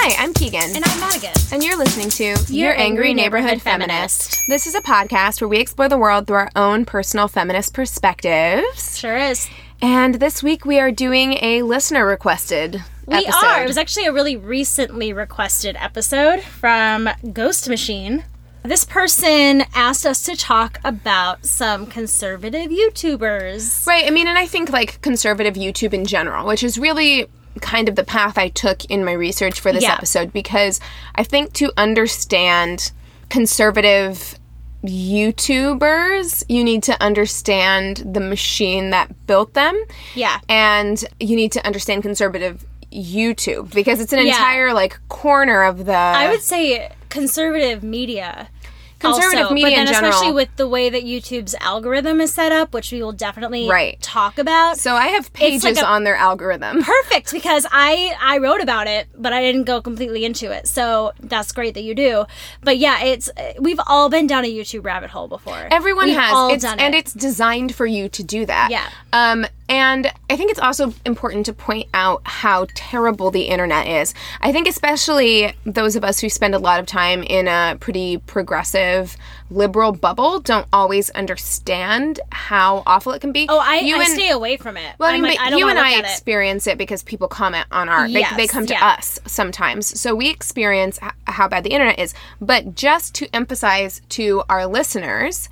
Hi, I'm Keegan. And I'm Madigan. And you're listening to Your Angry Neighborhood Feminist. This is a podcast where we explore the world through our own personal feminist perspectives. Sure is. And this week we are doing a listener requested We episode. are. It was actually a really recently requested episode from Ghost Machine. This person asked us to talk about some conservative YouTubers. Right. I mean, and I think like conservative YouTube in general, which is really kind of the path I took in my research for this Yeah. episode because I think to understand conservative YouTubers, you need to understand the machine that built them. Yeah. And you need to understand conservative YouTube because it's an Yeah. entire like corner of the I would say conservative media. Conservative also, media but then in general. especially with the way that YouTube's algorithm is set up, which we will definitely Right. talk about. So I have pages like a- on their algorithm. perfect because I I wrote about it, but I didn't go completely into it. So that's great that you do. But yeah, it's we've all been down a YouTube rabbit hole before. Everyone We've has, it's, and it. it's designed for you to do that. Yeah. Um, and I think it's also important to point out how terrible the internet is. I think especially those of us who spend a lot of time in a pretty progressive liberal bubble don't always understand how awful it can be. oh, I, you I and, stay away from it. well, I I'm mean, like, but I don't you and I at it. experience it because people comment on art. They, they come to yeah. us sometimes. So we experience how bad the internet is. But just to emphasize to our listeners,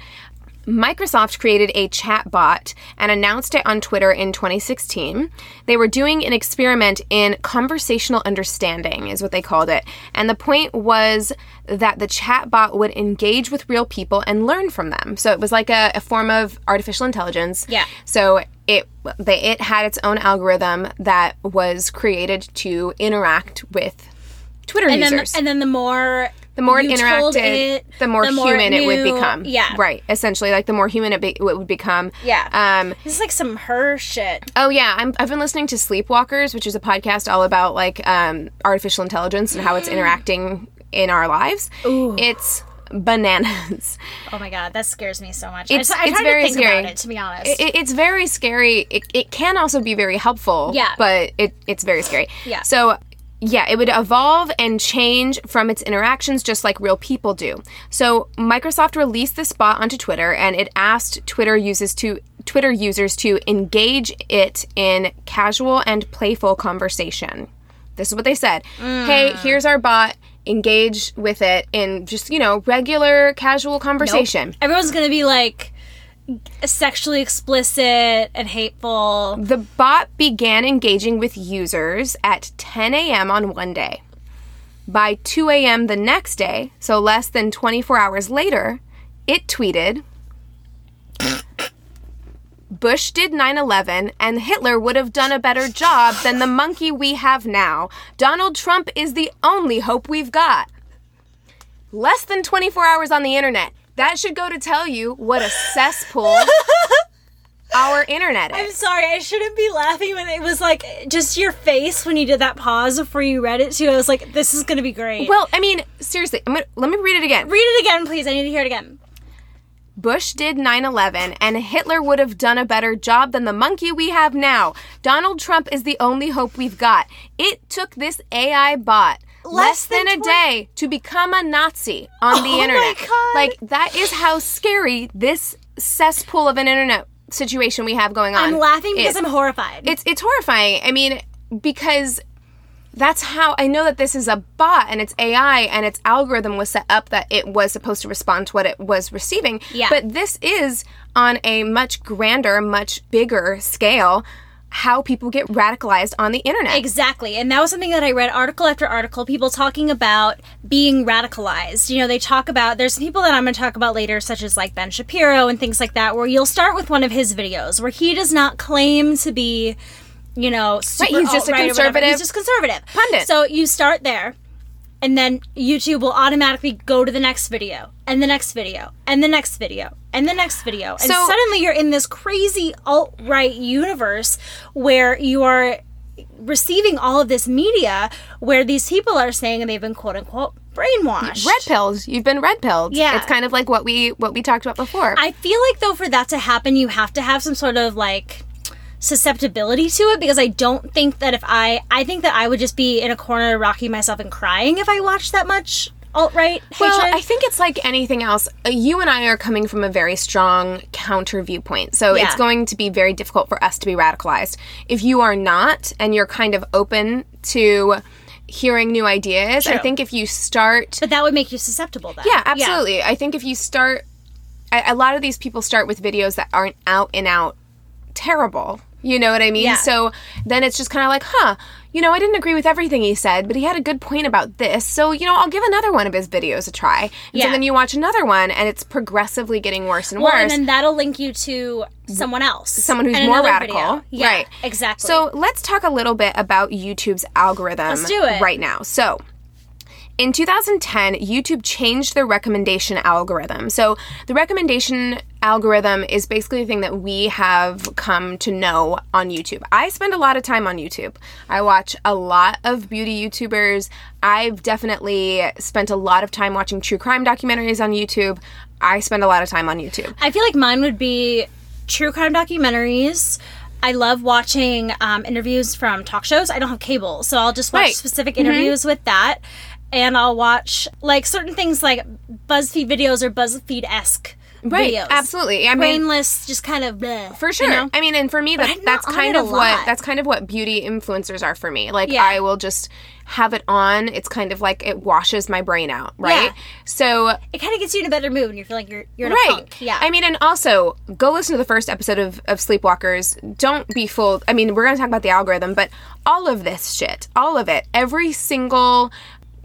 Microsoft created a chat bot and announced it on Twitter in 2016. They were doing an experiment in conversational understanding, is what they called it. And the point was that the chat bot would engage with real people and learn from them. So it was like a, a form of artificial intelligence. Yeah. So it they, it had its own algorithm that was created to interact with Twitter and then users. and then the more the more it interacted, it, the more human it, would become. Yeah. Right. Essentially, like the more human it, be, it would become. Yeah. Um. This is like some her shit. Oh yeah. I'm, I've been listening to Sleepwalkers, which is a podcast all about like um, artificial intelligence and how it's interacting in our lives. It's bananas. Oh my god, that scares me so much. It's- I, I it's very to think scary. about it to be honest. It, it's very scary. It, it can also be very helpful. Yeah. But it, it's very scary. Yeah. So, yeah, it would evolve and change from its interactions just like real people do. So, Microsoft released this bot onto Twitter and it asked Twitter users to Twitter users to engage it in casual and playful conversation. This is what they said. Hey, Mm. here's our bot. Engage with it in just, you know, regular casual conversation. Everyone's gonna be like sexually explicit and hateful. The bot began engaging with users at 10 a.m. on one day. By 2 a.m. the next day, so less than 24 hours later, it tweeted Bush did 9 11, and Hitler would have done a better job than the monkey we have now. Donald Trump is the only hope we've got. less than 24 hours on the internet. That should go to tell you what a cesspool our internet is. I'm sorry, I shouldn't be laughing when it was like just your face when you did that pause before you read it too. I was like, this is gonna be great. Well, I mean, seriously, I'm gonna, let me read it again. Read it again, please. I need to hear it again. Bush did 9 11, and Hitler would have done a better job than the monkey we have now. Donald Trump is the only hope we've got. It took this AI bot less, than, than a 20 day to become a Nazi on the Oh internet. Like, that is how scary this cesspool of an internet situation we have going on. I'm laughing because is. I'm horrified. It's it's horrifying. I mean, because that's how I know that this is a bot and it's AI and its algorithm was set up that it was supposed to respond to what it was receiving. Yeah. But this is on a much grander, much bigger scale how people get radicalized on the internet. Exactly. And that was something that I read article after article, people talking about being radicalized. You know, they talk about, there's people that I'm going to talk about later, such as like Ben Shapiro and things like that, where you'll start with one of his videos where he does not claim to be, you know, super he's just a alt-right or whatever. conservative He's just conservative. pundit. So you start there. And then YouTube will automatically go to the next video, and the next video, and the next video, and the next video. And So- suddenly you're in this crazy alt right universe where you are receiving all of this media where these people are saying and they've been quote unquote brainwashed. red pills. You've been red pilled. Yeah. It's kind of like what we what we talked about before. I feel like though for that to happen you have to have some sort of like susceptibility to it because I don't think that if I I think that I would just be in a corner rocking myself and crying if I watched that much alt right Well, hatred. I think it's like anything else. Uh, You and I are coming from a very strong counter viewpoint. So Yeah. it's going to be very difficult for us to be radicalized. If you are not and you're kind of open to hearing new ideas, I think if you start. but that would make you susceptible then. Yeah, absolutely. I think if you start. A lot of these people start with videos that aren't out and out terrible. You know what I mean? Yeah. So then it's just kind of like, huh, you know, I didn't agree with everything he said, but he had a good point about this. So, you know, I'll give another one of his videos a try. And Yeah. so then you watch another one and it's progressively getting worse and Well, worse. and then that'll link you to someone else. Someone who's more radical. video. Yeah, Right. Exactly. So let's talk a little bit about YouTube's algorithm Let's do it. right now. So in 2010, YouTube changed their recommendation algorithm. So the recommendation algorithm is basically the thing that we have come to know on YouTube. I spend a lot of time on YouTube. I watch a lot of beauty YouTubers. I've definitely spent a lot of time watching true crime documentaries on YouTube. I spend a lot of time on YouTube. I feel like mine would be true crime documentaries. I love watching um, interviews from talk shows. I don't have cable, so I'll just watch Right. specific interviews with that. And I'll watch like certain things like BuzzFeed videos or BuzzFeed esque Right, videos. absolutely. I mean, Brainless, just kind of bleh, For sure. You know? I mean, and for me, that, that's kind of what that's kind of what beauty influencers are for me. Like Yeah. I will just have it on. It's kind of like it washes my brain out, right? Yeah. So It kind of gets you in a better mood, and you feel like you're you're in a right. funk. Yeah. I mean, and also go listen to the first episode of, of Sleepwalkers. Don't be fooled. I mean, we're gonna talk about the algorithm, but all of this shit, all of it, every single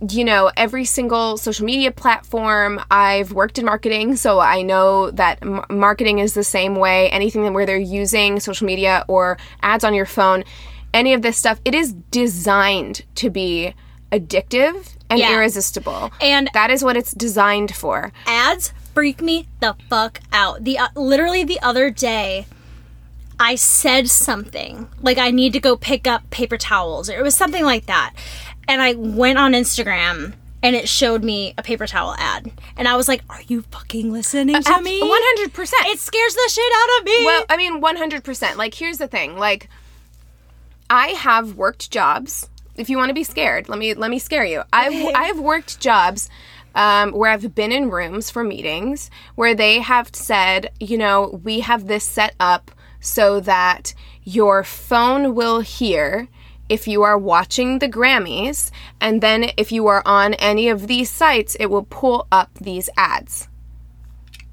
you know, every single social media platform. I've worked in marketing, so I know that m- marketing is the same way. Anything where they're using social media or ads on your phone, any of this stuff, it is designed to be addictive and Yeah. irresistible. And- that is what it's designed for. ads freak me the fuck out. The uh, literally the other day, I said something like I need to go pick up paper towels, or it was something like that, and I went on Instagram. And it showed me a paper towel ad. And I was like, Are you fucking listening to me? 100%. It scares the shit out of me. Well, I mean, 100%. Like, here's the thing. Like, I have worked jobs. If you want to be scared, let me let me scare you. I've I've worked jobs um, where I've been in rooms for meetings where they have said, you know, we have this set up so that your phone will hear if you are watching the Grammys, and then if you are on any of these sites, it will pull up these ads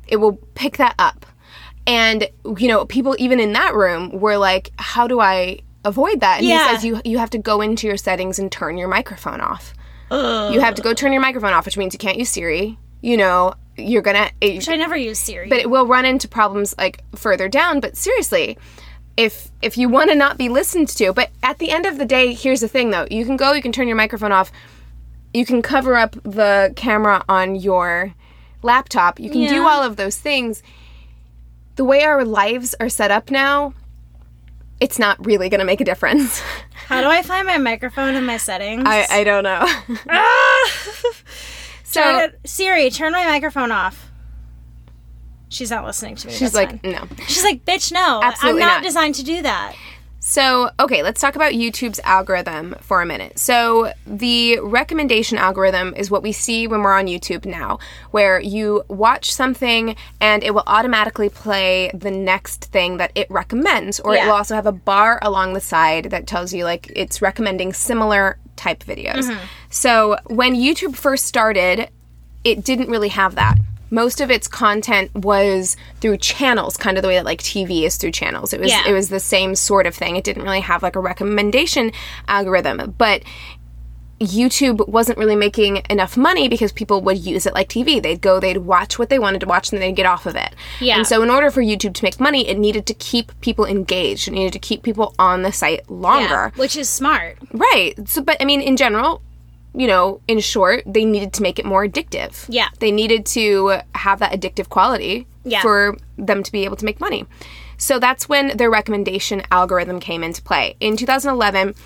it will pick that up. And you know, people even in that room were like, "How do I avoid that?" And Yeah. he says, "You you have to go into your settings and turn your microphone off. You have to go turn your microphone off, which means you can't use Siri. You know, you're gonna, it- Which I never use Siri. but it will run into problems like further down. But seriously." If, if you want to not be listened to, but at the end of the day, here's the thing though: you can go, you can turn your microphone off, You can cover up the camera on your laptop. You can do all of those things. The way our lives are set up now, it's not really going to make a difference. How do I find my microphone in my settings? I, I don't know. ah! so Turn it- Siri, turn my microphone off. She's not listening to me. she's like, fine. no. she's like, bitch, no, Absolutely I'm not, not. designed to do that. So, okay, let's talk about YouTube's algorithm for a minute. So, the recommendation algorithm is what we see when we're on YouTube now, where you watch something and it will automatically play the next thing that it recommends, or it will also have a bar along the side that tells you like it's recommending similar type videos. Mm-hmm. So, when YouTube first started, it didn't really have that. Most of its content was through channels, kind of the way that like TV is through channels. It was Yeah. it was the same sort of thing. It didn't really have like a recommendation algorithm, but YouTube wasn't really making enough money because people would use it like TV. They'd go, they'd watch what they wanted to watch, and then they'd get off of it. Yeah. And so, in order for YouTube to make money, it needed to keep people engaged. It needed to keep people on the site longer. which is smart. Right. So, but I mean, in general, you know, in short, they needed to make it more addictive. Yeah. They needed to have that addictive quality Yeah. for them to be able to make money. So that's when their recommendation algorithm came into play. In 2011,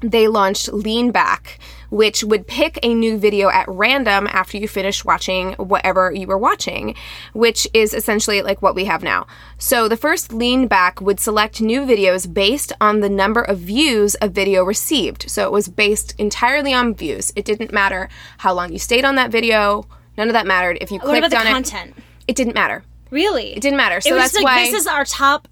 they launched Lean Back, which would pick a new video at random after you finish watching whatever you were watching, which is essentially like what we have now. So the first Lean Back would select new videos based on the number of views a video received. So it was based entirely on views. It didn't matter how long you stayed on that video. None of that mattered. If you What clicked about the on content? it, it didn't matter. Really? It didn't matter. So it was that's like why this is our top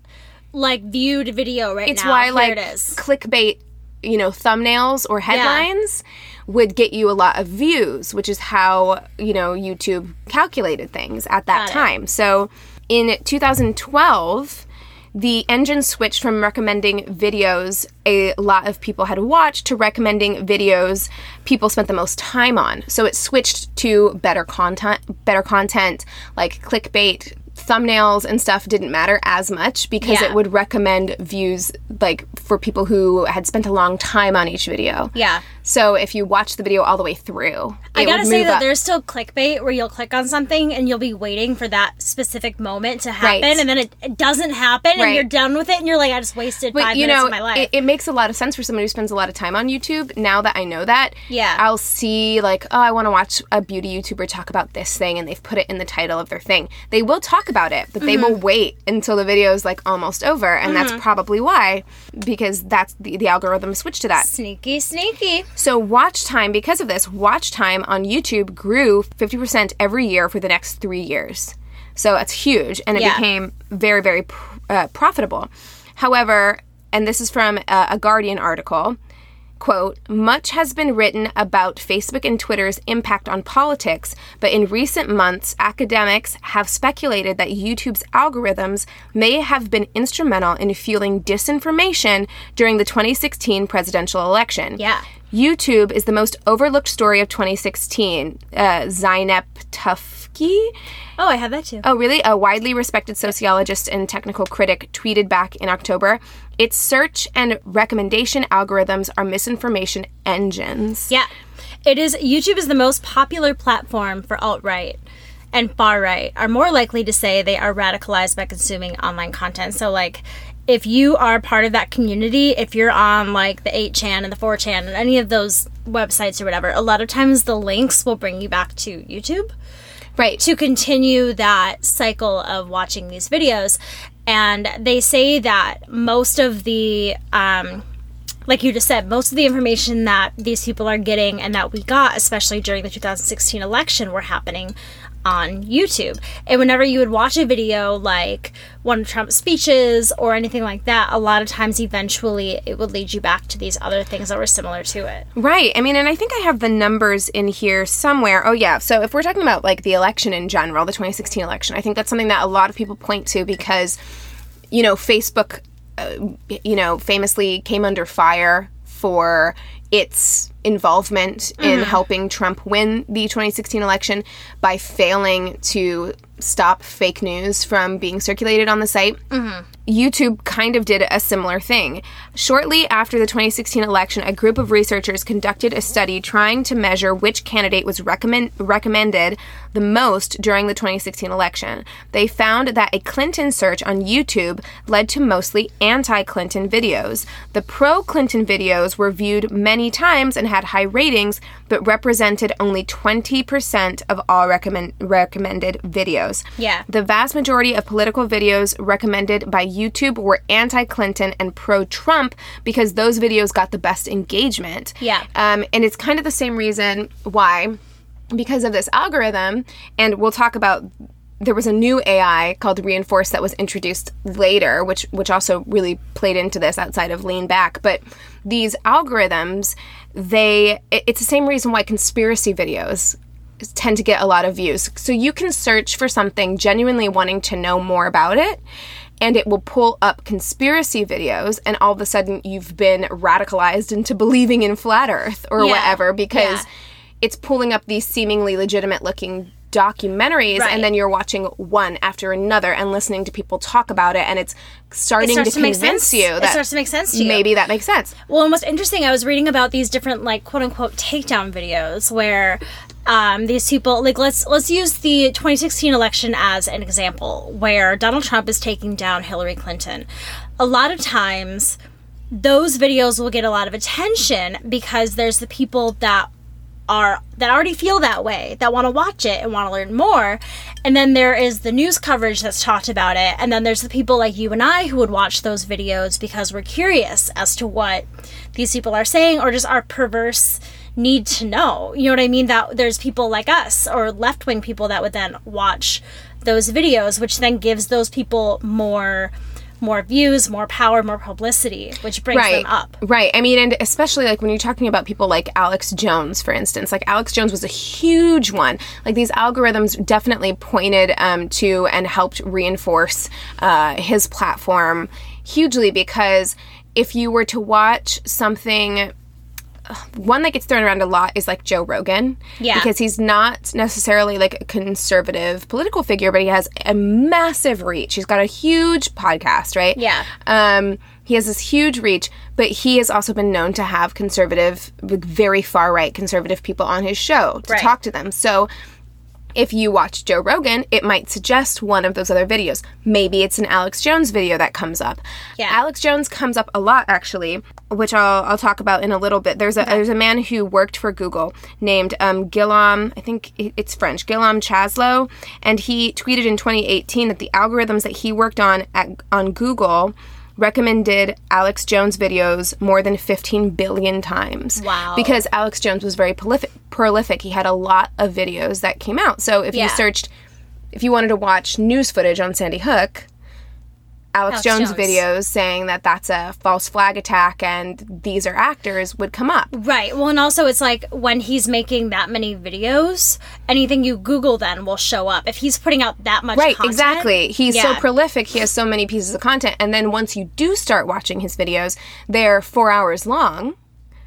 like viewed video right it's now. why Here like it is. clickbait you know thumbnails or headlines would get you a lot of views which is how you know youtube calculated things at that Got it. time so in 2012 the engine switched from recommending videos a lot of people had watched to recommending videos people spent the most time on. So it switched to better content, better content like clickbait, thumbnails and stuff didn't matter as much because Yeah. it would recommend views like for people who had spent a long time on each video. Yeah. So if you watch the video all the way through, I gotta say that up. there's still clickbait where you'll click on something and you'll be waiting for that specific moment to happen, Right. and then it, it doesn't happen, and you're done with it, and you're like, I just wasted But five you minutes know, of my life. It, it makes a lot of sense for somebody who spends a lot of time on YouTube. Now that I know that, Yeah. I'll see like, oh, I want to watch a beauty YouTuber talk about this thing, and they've put it in the title of their thing. They will talk about it, but they Mm-hmm. will wait until the video is like almost over, and that's probably why, because that's the, the algorithm switched to that. sneaky, sneaky. So watch time because of this, watch time on YouTube grew 50% every year for the next 3 years. So that's huge and it Yeah. became very very pr- uh, profitable. However, and this is from a, a Guardian article, quote, much has been written about Facebook and Twitter's impact on politics, but in recent months, academics have speculated that YouTube's algorithms may have been instrumental in fueling disinformation during the 2016 presidential election. Yeah. YouTube is the most overlooked story of 2016. Uh, Zeynep Tufekci, Oh, I have that too. Oh, really? A widely respected sociologist and technical critic tweeted back in October its search and recommendation algorithms are misinformation engines. Yeah. It is YouTube is the most popular platform for alt-right and far right are more likely to say they are radicalized by consuming online content. So like if you are part of that community, if you're on like the 8chan and the 4chan and any of those websites or whatever, a lot of times the links will bring you back to YouTube Right. to continue that cycle of watching these videos. And they say that most of the, um, like you just said, most of the information that these people are getting and that we got, especially during the 2016 election, were happening on YouTube. And whenever you would watch a video like one of Trump's speeches or anything like that, a lot of times eventually it would lead you back to these other things that were similar to it. Right. I mean, and I think I have the numbers in here somewhere. Oh, yeah. So if we're talking about like the election in general, the 2016 election, I think that's something that a lot of people point to because, you know, Facebook, uh, you know, famously came under fire for its involvement in mm-hmm. helping Trump win the 2016 election by failing to stop fake news from being circulated on the site. Mm-hmm. YouTube kind of did a similar thing. Shortly after the 2016 election, a group of researchers conducted a study trying to measure which candidate was recommend, recommended the most during the 2016 election. They found that a Clinton search on YouTube led to mostly anti Clinton videos. The pro Clinton videos were viewed many times and had high ratings, but represented only 20% of all recommend, recommended videos. Yeah. The vast majority of political videos recommended by YouTube were anti Clinton and pro Trump because those videos got the best engagement. Yeah. Um, and it's kind of the same reason why, because of this algorithm, and we'll talk about. There was a new AI called Reinforce that was introduced later, which which also really played into this outside of Lean Back. But these algorithms, they it- it's the same reason why conspiracy videos tend to get a lot of views. So you can search for something genuinely wanting to know more about it, and it will pull up conspiracy videos, and all of a sudden you've been radicalized into believing in flat Earth or Yeah. whatever because Yeah. It's pulling up these seemingly legitimate looking documentaries Right. and then you're watching one after another and listening to people talk about it and it's starting starts to to make convince sense. you It that starts to make sense to you. maybe that makes sense Well, and what's interesting, I was reading about these different like quote unquote takedown videos where um, these people like let's let's use the 2016 election as an example where Donald Trump is taking down Hillary Clinton. A lot of times those videos will get a lot of attention because there's the people that are that already feel that way that want to watch it and want to learn more. And then there is the news coverage that's talked about it. And then there's the people like you and I who would watch those videos because we're curious as to what these people are saying or just our perverse need to know. You know what I mean? That there's people like us or left-wing people that would then watch those videos which then gives those people more more views more power more publicity which brings them up Right. I mean, and especially like when you're talking about people like Alex Jones, for instance, like Alex Jones was a huge one. Like these algorithms definitely pointed um, to and helped reinforce uh, his platform hugely because if you were to watch something one that gets thrown around a lot is like Joe Rogan. Yeah. Because he's not necessarily like a conservative political figure, but he has a massive reach. He's got a huge podcast, right? Yeah. Um, he has this huge reach, but he has also been known to have conservative, very far right conservative people on his show to Right. talk to them. So if you watch Joe Rogan, it might suggest one of those other videos. Maybe it's an Alex Jones video that comes up. Yeah. Alex Jones comes up a lot actually, which I'll, I'll talk about in a little bit. There's a there's a man who worked for Google named um, Guillaume, I think it's French, Guillaume Chaslot, and he tweeted in 2018 that the algorithms that he worked on at on Google recommended Alex Jones videos more than 15 billion times. Wow. Because Alex Jones was very prolific. Prolific. He had a lot of videos that came out. So if you searched, if you wanted to watch news footage on Sandy Hook, Alex, Alex Jones, Jones. videos saying that that's a false flag attack and these are actors would come up. Right. Well, and also it's like when he's making that many videos, anything you Google then will show up. If he's putting out that much Right, content- exactly. He's so prolific. He has so many pieces of content. And then once you do start watching his videos, they're four hours long.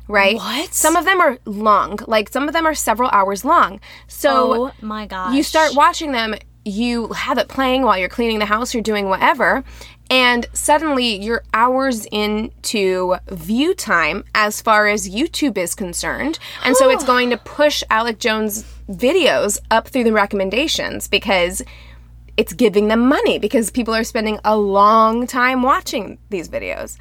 Right? What? Some of them are long. Like some of them are several hours long. So Oh my god. you start watching them, you have it playing while you're cleaning the house, you're doing whatever, and suddenly you're hours into view time as far as YouTube is concerned. And so it's going to push Alex Jones videos up through the recommendations because it's giving them money because people are spending a long time watching these videos.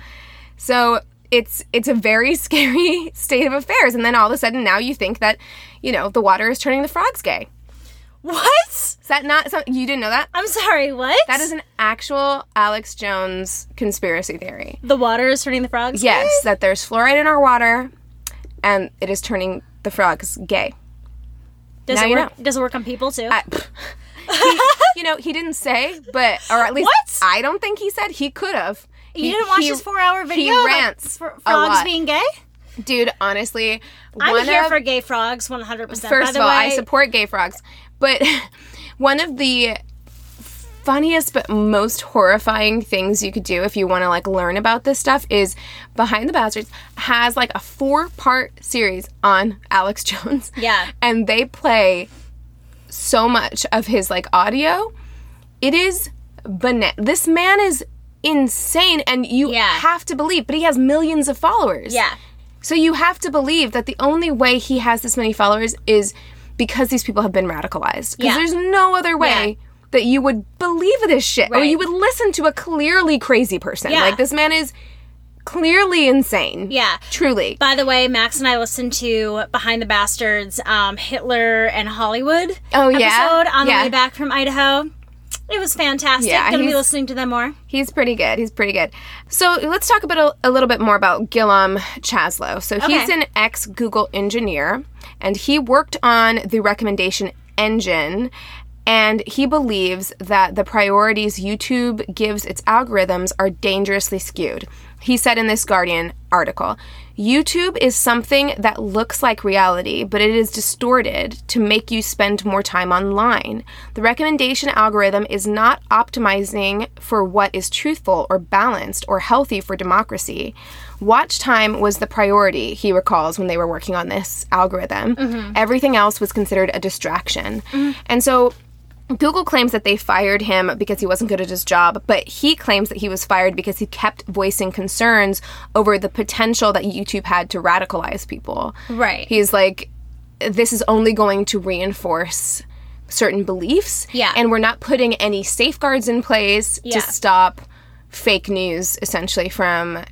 So it's it's a very scary state of affairs and then all of a sudden now you think that you know the water is turning the frogs gay What? is that not something you didn't know that? I'm sorry, what? That is an actual Alex Jones conspiracy theory. the water is turning the frogs. Yes, gay? that there's fluoride in our water and it is turning the frogs gay. Does now it work? Does it work on people too? I- He- you know, he didn't say, but or at least What? I don't think he said he could have. you didn't watch his four-hour video? He about rants fr- a frogs being gay. Dude, honestly, I'm here of, for gay frogs, 100. percent First By of all, way, I support gay frogs, but one of the funniest but most horrifying things you could do if you want to like learn about this stuff is Behind the Bastards has like a four part series on Alex Jones. Yeah. And they play so much of his like audio. It is banana. This man is insane and you Yeah. have to believe, but he has millions of followers. Yeah. So you have to believe that the only way he has this many followers is because these people have been radicalized. Because Yeah. there's no other way that you would believe this shit or you would listen to a clearly crazy person. Yeah. Like this man is clearly insane. Yeah. Truly. By the way, Max and I listened to Behind the Bastards, um, Hitler and Hollywood Oh, yeah? episode on Yeah. the way back from Idaho. It was fantastic. Yeah, Gonna be listening to them more. He's pretty good. He's pretty good. So let's talk about a, a little bit more about Guillaume Chaslot. So he's Okay. an ex Google engineer, and he worked on the recommendation engine. And he believes that the priorities YouTube gives its algorithms are dangerously skewed. He said in this Guardian article YouTube is something that looks like reality, but it is distorted to make you spend more time online. The recommendation algorithm is not optimizing for what is truthful or balanced or healthy for democracy. Watch time was the priority, he recalls, when they were working on this algorithm. Mm-hmm. Everything else was considered a distraction. Mm-hmm. And so Google claims that they fired him because he wasn't good at his job, but he claims that he was fired because he kept voicing concerns over the potential that YouTube had to radicalize people. Right. He's like, this is only going to reinforce certain beliefs. Yeah. And we're not putting any safeguards in place Yeah. to stop fake news essentially from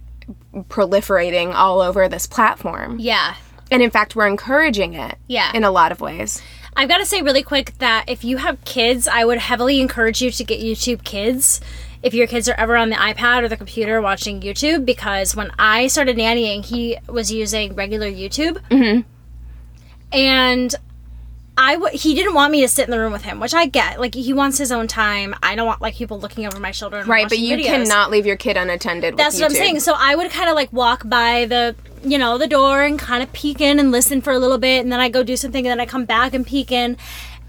proliferating all over this platform. Yeah. And in fact, we're encouraging it Yeah. in a lot of ways. I've got to say really quick that if you have kids, I would heavily encourage you to get YouTube Kids if your kids are ever on the iPad or the computer watching YouTube because when I started nannying, he was using regular YouTube. Mm-hmm. And I w- he didn't want me to sit in the room with him, which I get. Like he wants his own time. I don't want like people looking over my shoulder. And Right, but you videos. cannot leave your kid unattended. That's with what I'm saying. So I would kind of like walk by the, you know, the door and kind of peek in and listen for a little bit, and then I go do something, and then I come back and peek in.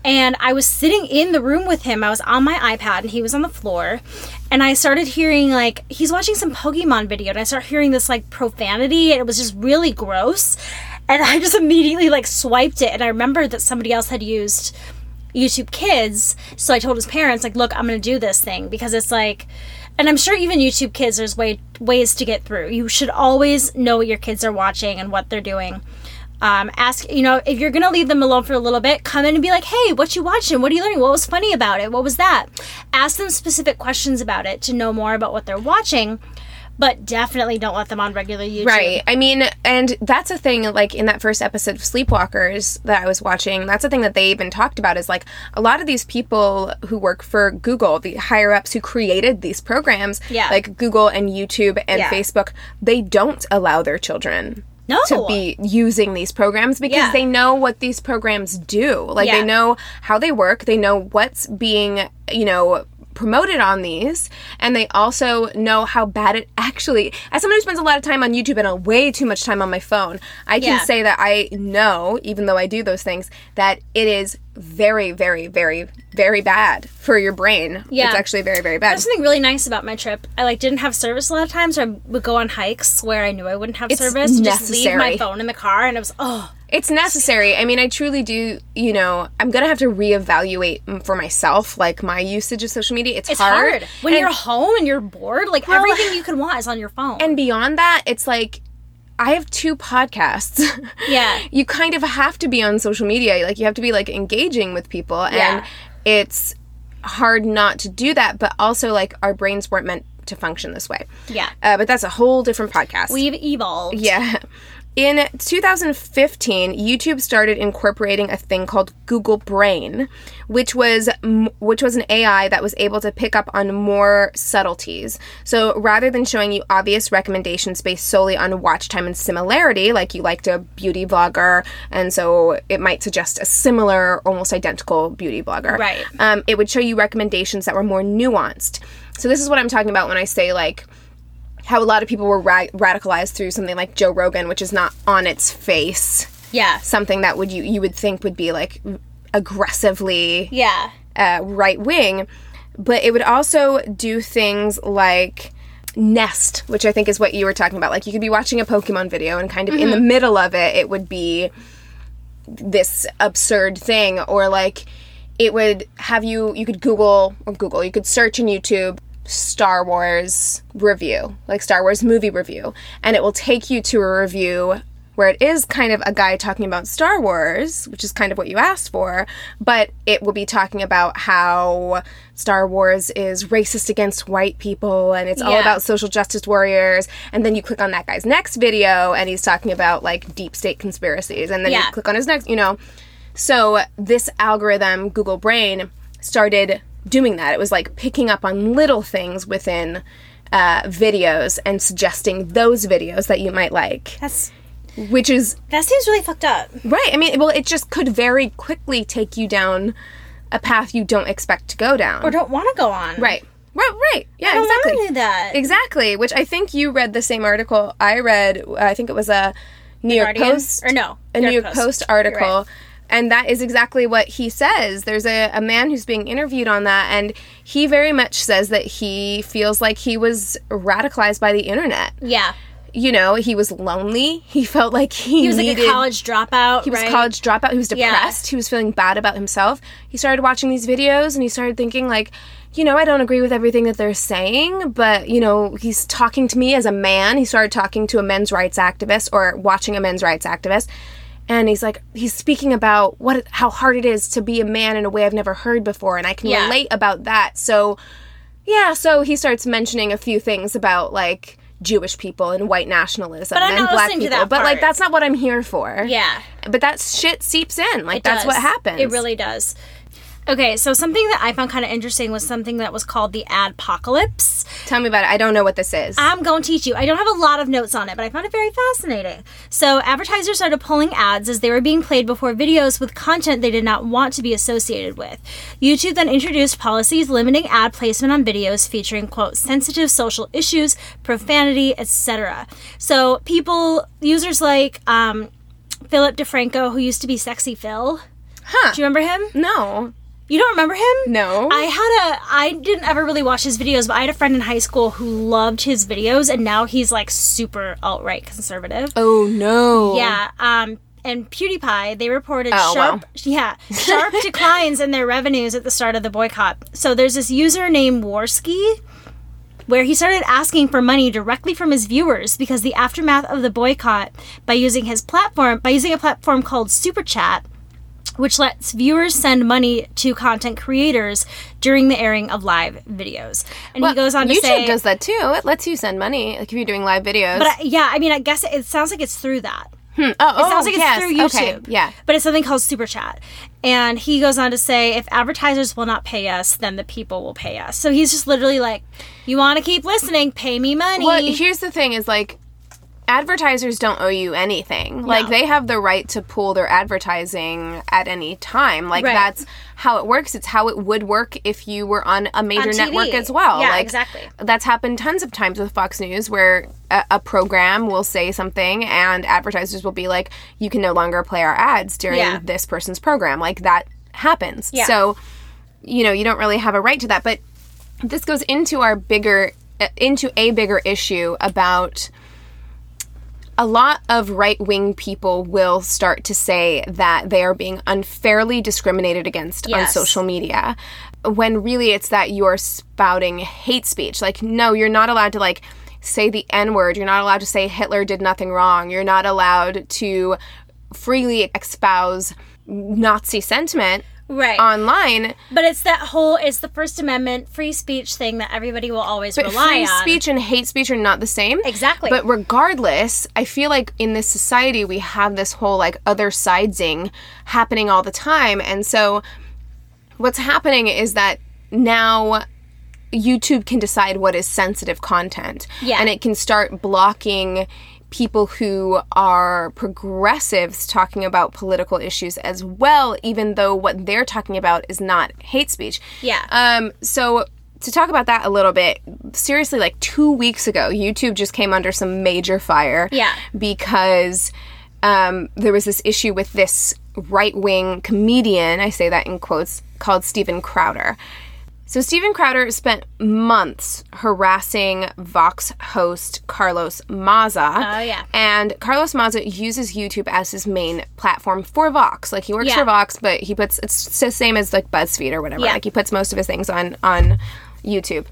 And I was sitting in the room with him. I was on my iPad, and he was on the floor. And I started hearing like he's watching some Pokemon video, and I start hearing this like profanity, and it was just really gross. And I just immediately like swiped it, and I remembered that somebody else had used YouTube Kids. So I told his parents, like, look, I'm going to do this thing because it's like, and I'm sure even YouTube Kids, there's way ways to get through. You should always know what your kids are watching and what they're doing. Um, ask, you know, if you're going to leave them alone for a little bit, come in and be like, hey, what you watching? What are you learning? What was funny about it? What was that? Ask them specific questions about it to know more about what they're watching. But definitely don't let them on regular YouTube. Right. I mean, and that's a thing, like in that first episode of Sleepwalkers that I was watching, that's a thing that they even talked about is like a lot of these people who work for Google, the higher ups who created these programs, Yeah. like Google and YouTube and Yeah. Facebook, they don't allow their children. No. To be using these programs because Yeah. they know what these programs do. Like Yeah. they know how they work, they know what's being, you know, promoted on these and they also know how bad it actually as someone who spends a lot of time on youtube and a way too much time on my phone i can Yeah. say that i know even though i do those things that it is very very very very bad for your brain Yeah. it's actually very very bad something really nice about my trip. I like didn't have service a lot of times. So I would go on hikes where I knew I wouldn't have It's service. Just leave my phone in the car, and it was oh it's necessary i mean i truly do you know i'm gonna have to reevaluate for myself like my usage of social media it's, It's hard, when And- you're home and you're bored. Like Well- everything you can want is on your phone. and beyond that it's like i have two podcasts Yeah. you kind of have to be on social media like you have to be like engaging with people Yeah. and it's hard not to do that but also like our brains weren't meant to function this way Yeah. uh, but that's a whole different podcast We've evolved. yeah. In 2015, YouTube started incorporating a thing called Google Brain, which was which was an AI that was able to pick up on more subtleties. So rather than showing you obvious recommendations based solely on watch time and similarity, like you liked a beauty vlogger, and so it might suggest a similar, almost identical beauty blogger. Right. Um, it would show you recommendations that were more nuanced. So this is what I'm talking about when I say like how a lot of people were ra- radicalized through something like Joe Rogan, which is not on its face Yeah. something that would you you would think would be like aggressively Yeah. uh, right wing. but it would also do things like nest, which I think is what you were talking about. Like you could be watching a Pokemon video and kind of in the middle of it, it would be this absurd thing, or like it would have you, you could Google or Google, you could search in YouTube Star Wars review, like Star Wars movie review, and it will take you to a review where it is kind of a guy talking about Star Wars, which is kind of what you asked for, but it will be talking about how Star Wars is racist against white people and it's all about social justice warriors. And then you click on that guy's next video and he's talking about like deep state conspiracies. And then Yeah. you click on his next, you know. So this algorithm, Google Brain, started doing that. It was like picking up on little things within uh, videos and suggesting those videos that you might like, That's which is that seems really fucked up. right. I mean, well, it just could very quickly take you down a path you don't expect to go down. Or don't want to go on. right. Right. Right. Yeah. I don't exactly. want to do that. Exactly. Which I think you read the same article I read. I think it was a New York Guardian? Post Or no, a New York Post, You're article. right. And that is exactly what he says. There's a, a man who's being interviewed on that, and he very much says that he feels like he was radicalized by the internet. Yeah. You know, he was lonely. He felt like he, He was needed, like a college dropout. he was right? a college dropout. He was Yeah. depressed. He was feeling bad about himself. He started watching these videos and he started thinking like, you know, I don't agree with everything that they're saying, but you know, he's talking to me as a man. He started talking to a men's rights activist or watching a men's rights activist. And he's like, he's speaking about what, how hard it is to be a man in a way I've never heard before, and I can Yeah. relate about that. So, yeah, so he starts mentioning a few things about like Jewish people and white nationalism and black people, but like that's not what I'm here for. Yeah. But that shit seeps in. Like It that's what happens. It really does. Okay, so something that I found kind of interesting was something that was called the adpocalypse. Tell me about it. I don't know what this is. I'm going to teach you. I don't have a lot of notes on it, but I found it very fascinating. So, advertisers started pulling ads as they were being played before videos with content they did not want to be associated with. YouTube then introduced policies limiting ad placement on videos featuring, quote, sensitive social issues, profanity, etc. So, people, users like um, Philip DeFranco, who used to be Sexy Phil. huh? Do you remember him? no. You don't remember him? No. I had a I didn't ever really watch his videos, but I had a friend in high school who loved his videos and now he's like super alt-right conservative. oh no. Yeah, um and PewDiePie, they reported Oh, sharp wow. yeah, sharp declines in their revenues at the start of the boycott. So there's this user named Warski where he started asking for money directly from his viewers because the aftermath of the boycott by using his platform by using a platform called Super Chat which lets viewers send money to content creators during the airing of live videos. And he goes on to YouTube say, does that too. It lets you send money, like if you're doing live videos. but I, yeah, I mean, I guess it, it sounds like it's through that. Hmm. oh, It oh, sounds like it's through YouTube. Okay. Yeah. But it's something called Super Chat. And he goes on to say, if advertisers will not pay us, then the people will pay us. So he's just literally like, you want to keep listening, pay me money. Well, here's the thing: is like advertisers don't owe you anything. Like they have the right to pull their advertising at any time. Like Right. that's how it works. It's how it would work if you were on a major On network as well. Yeah, like, exactly. That's happened tons of times with Fox News, where a, a program will say something and advertisers will be like, "You can no longer play our ads during Yeah. this person's program." Like that happens. Yeah. So, you know, you don't really have a right to that. But this goes into our bigger uh, into a bigger issue about a lot of right wing people will start to say that they are being unfairly discriminated against on social media when really it's that you're spouting hate speech. Like, no, you're not allowed to, like, say the N word. You're not allowed to say Hitler did nothing wrong. You're not allowed to freely espouse Nazi sentiment right. online. but it's that whole, it's the First Amendment free speech thing that everybody will always But rely free on. speech and hate speech are not the same. Exactly. But regardless, I feel like in this society we have this whole like other sidesing happening all the time. And so what's happening is that now YouTube can decide what is sensitive content. Yeah. And it can start blocking people who are progressives talking about political issues as well, even though what they're talking about is not hate speech. Yeah. Um, so to talk about that a little bit, seriously, like two weeks ago, YouTube just came under some major fire. Yeah. Because um, there was this issue with this right wing comedian, I say that in quotes, called Steven Crowder. So Steven Crowder spent months harassing Vox host Carlos Maza. Oh, yeah. And Carlos Maza uses YouTube as his main platform for Vox. Like he works Yeah. for Vox, but he puts it's the same as like BuzzFeed or whatever. Yeah. Like he puts most of his things on on YouTube.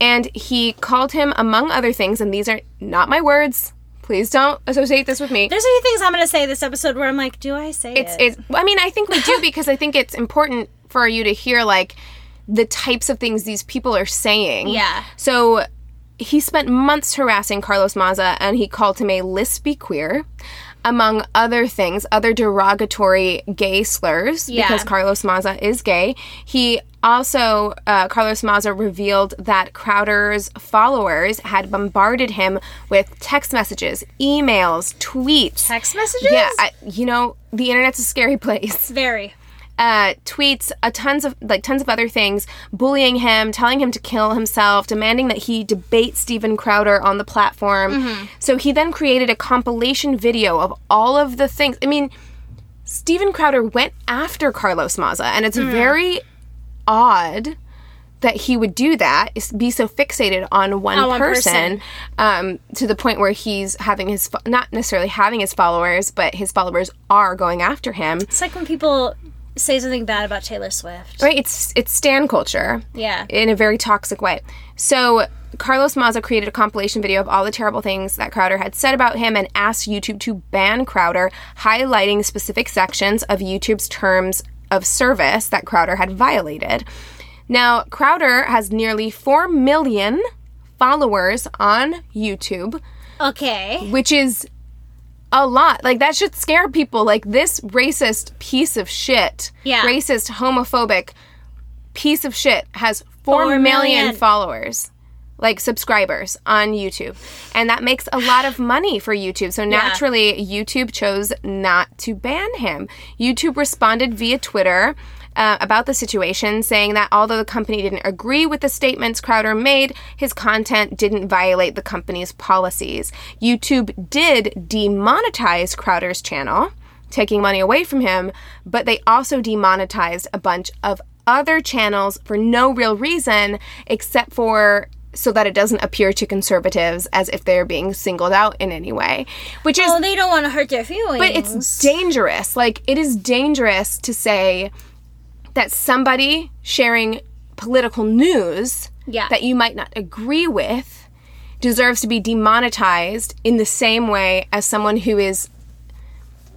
And he called him among other things, and these are not my words. Please don't associate this with me. There's a few things I'm going to say this episode where I'm like, do I say it's it? it's I mean I think we do because I think it's important for you to hear like the types of things these people are saying. Yeah. So he spent months harassing Carlos Maza and he called him a lispy queer. Among other things, other derogatory gay slurs, Yeah. because Carlos Maza is gay. He also, uh, Carlos Maza revealed that Crowder's followers had bombarded him with text messages, emails, tweets. Text messages? Yeah, I, you know, the internet's a scary place. Very. Uh, tweets, a tons of like tons of other things, bullying him, telling him to kill himself, demanding that he debate Steven Crowder on the platform. So he then created a compilation video of all of the things. I mean, Steven Crowder went after Carlos Maza, and it's very odd that he would do that, is be so fixated on one, On one person, person. um, to the point where he's having his, not necessarily having his followers, but his followers are going after him. It's like when people say something bad about Taylor Swift. Right? It's it's stan culture. Yeah. In a very toxic way. So Carlos Maza created a compilation video of all the terrible things that Crowder had said about him and asked YouTube to ban Crowder, highlighting specific sections of YouTube's terms of service that Crowder had violated. Now, Crowder has nearly 4 million followers on YouTube, Okay. which is a lot. Like that should scare people. Like this racist piece of shit, Yeah. racist, homophobic piece of shit has four Four million million. followers, like subscribers on YouTube, and that makes a lot of money for YouTube. So naturally, YouTube chose not to ban him. YouTube responded via Twitter. Uh, about the situation, saying that although the company didn't agree with the statements Crowder made, his content didn't violate the company's policies. YouTube did demonetize Crowder's channel, taking money away from him, but they also demonetized a bunch of other channels for no real reason except for so that it doesn't appear to conservatives as if they're being singled out in any way, which is Oh, they don't want to hurt their feelings. but it's dangerous. Like it is dangerous to say that somebody sharing political news Yeah. that you might not agree with deserves to be demonetized in the same way as someone who is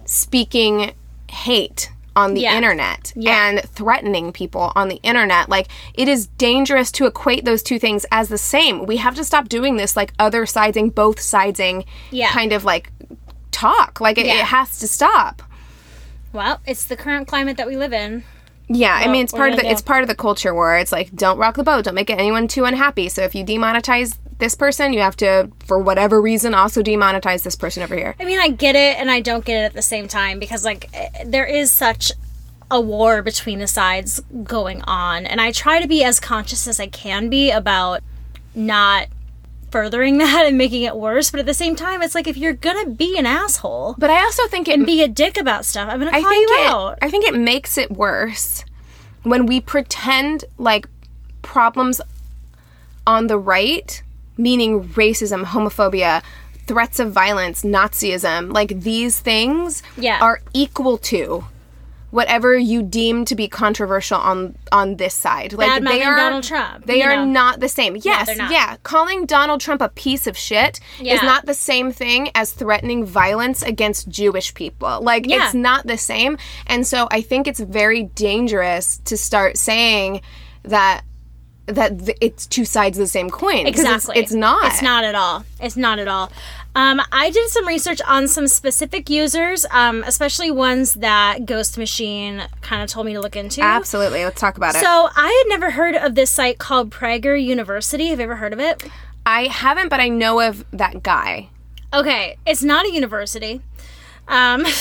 speaking hate on the Yeah. internet Yeah. and threatening people on the internet. Like it is dangerous to equate those two things as the same. We have to stop doing this like other siding, both siding Yeah. kind of like talk. Like it, Yeah. it has to stop. well, it's the current climate that we live in. Yeah, I mean it's part of the it's part of the culture where it's like don't rock the boat, don't make anyone too unhappy. So if you demonetize this person, you have to for whatever reason also demonetize this person over here. I mean, I get it and I don't get it at the same time because, like, eh, there is such a war between the sides going on. And I try to be as conscious as I can be about not furthering that and making it worse. But at the same time, it's like if you're gonna be an asshole But I also think it and be a dick about stuff, I'm gonna I call think you it, out. I think it makes it worse when we pretend like problems on the right, meaning racism, homophobia, threats of violence, Nazism, like these things Yeah. are equal to whatever you deem to be controversial on on this side. Like Bad they are Donald Trump, They are know. not the same. Yes, not. yeah. Calling Donald Trump a piece of shit is not the same thing as threatening violence against Jewish people. Like Yeah. it's not the same. And so I think it's very dangerous to start saying that that th- it's two sides of the same coin. 'Cause it's- Exactly. It's, not. It's not at all. It's not at all. Um, I did some research on some specific users, um, especially ones that Ghost Machine kind of told me to look into. Absolutely. Let's talk about it. So I had never heard of this site called Prager University. Have you ever heard of it? I haven't, but I know of that guy. Okay, it's not a university. Um,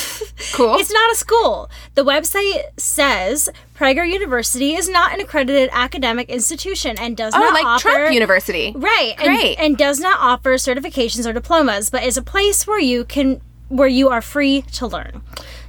Cool. It's not a school. The website says Prager University is not an accredited academic institution and does Oh, not like offer Trump University. Right. Great. And, and does not offer certifications or diplomas, but is a place where you can where you are free to learn.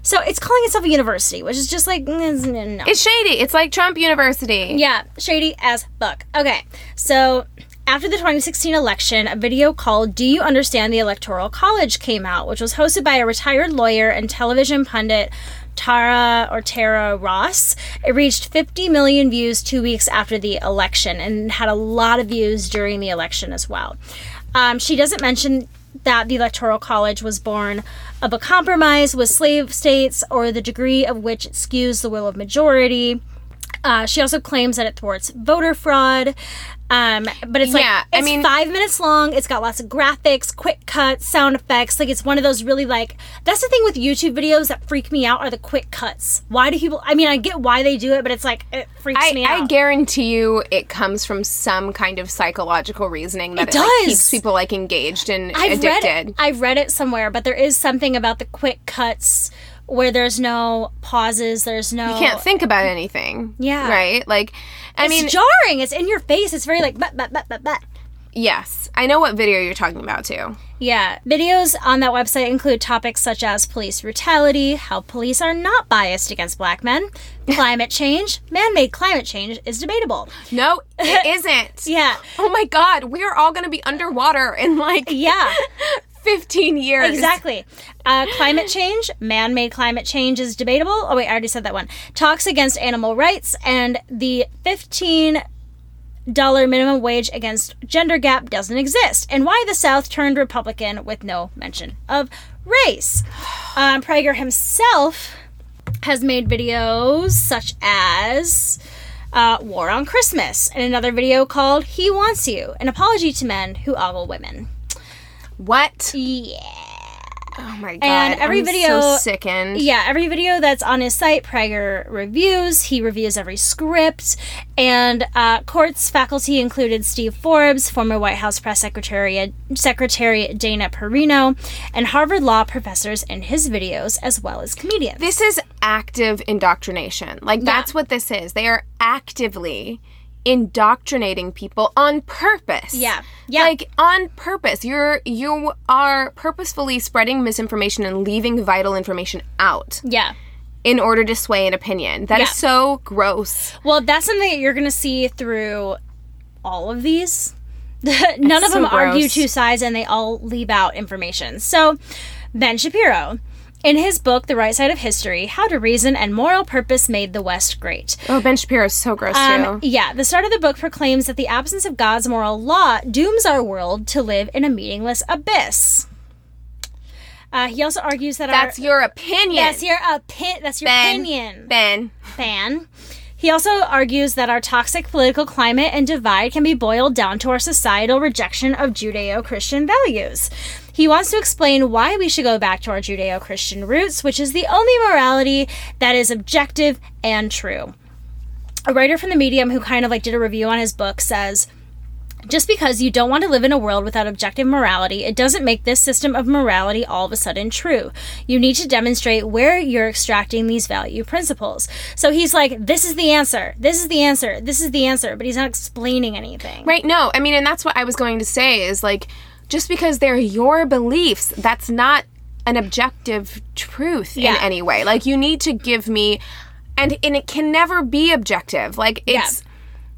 So it's calling itself a university, which is just like mm, no. It's shady. It's like Trump University. Yeah, shady as fuck. Okay, so after the 2016 election, a video called Do You Understand the Electoral College came out, which was hosted by a retired lawyer and television pundit. Tara or Tara Ross. It reached 50 million views two weeks after the election and had a lot of views during the election as well. Um, she doesn't mention that the Electoral College was born of a compromise with slave states or the degree of which it skews the will of majority. Uh, she also claims that it thwarts voter fraud. Um, but it's like Yeah, I it's mean- five minutes long. It's got lots of graphics, quick cuts, sound effects. Like it's one of those really like that's the thing with YouTube videos that freak me out are the quick cuts. Why do people? I mean, I get why they do it, but it's like it freaks I, me out. I guarantee you it comes from some kind of psychological reasoning that It it, like, keeps people like engaged and I've addicted. read it. I've read it somewhere, but there is something about the quick cuts where there's no pauses. There's no. you can't think about anything. Yeah. Right? Like I It's mean jarring. It's in your face. It's very like but but but but but. yes. I know what video you're talking about too. Yeah, videos on that website include topics such as police brutality, how police are not biased against black men, climate change, man made climate change is debatable. No, it isn't. Yeah. Oh my god, we are all gonna be underwater in like Yeah, 15 years. exactly. Uh, climate change, man made climate change is debatable. Oh, wait, I already said that one. Talks against animal rights and the 15 dollar minimum wage against gender gap doesn't exist, and why the South turned Republican with no mention of race. Um, Prager himself has made videos such as uh, War on Christmas and another video called He Wants You, an apology to men who ogle women. What? Yeah. Oh my god. And every I'm video- so sickened. Yeah, every video that's on his site, Prager reviews. He reviews every script. And uh, courts faculty included Steve Forbes, former White House press secretary, secretary Dana Perino, and Harvard law professors in his videos, as well as comedians. This is active indoctrination. Like that's what this is. They are actively indoctrinating people on purpose. Yeah. Yeah. Like on purpose. You're you are purposefully spreading misinformation and leaving vital information out yeah. in order to sway an opinion. That is Yeah. so gross. Well, that's something that you're going to see through all of these. None of so them argue two sides and they all leave out information. So, Ben Shapiro, in his book, The Right Side of History How to Reason and Moral Purpose Made the West Great. Oh, Ben Shapiro is so gross Um, too. yeah, the start of the book proclaims that the absence of God's moral law dooms our world to live in a meaningless abyss. Uh, he also argues that That's our your opinion. that's your opi- that's your ben. opinion. Ben. fan. He also argues that our toxic political climate and divide can be boiled down to our societal rejection of Judeo Christian values. He wants to explain why we should go back to our Judeo Christian roots, which is the only morality that is objective and true. A writer from the Medium who kind of like did a review on his book says, just because you don't want to live in a world without objective morality, it doesn't make this system of morality all of a sudden true. You need to demonstrate where you're extracting these value principles. So he's like, this is the answer. This is the answer. This is the answer. But he's not explaining anything. Right. No, I mean, and that's what I was going to say is like, just because they're your beliefs, that's not an objective truth Yeah. in any way. Like, you need to give me, and and it can never be objective. Like, Yeah. it's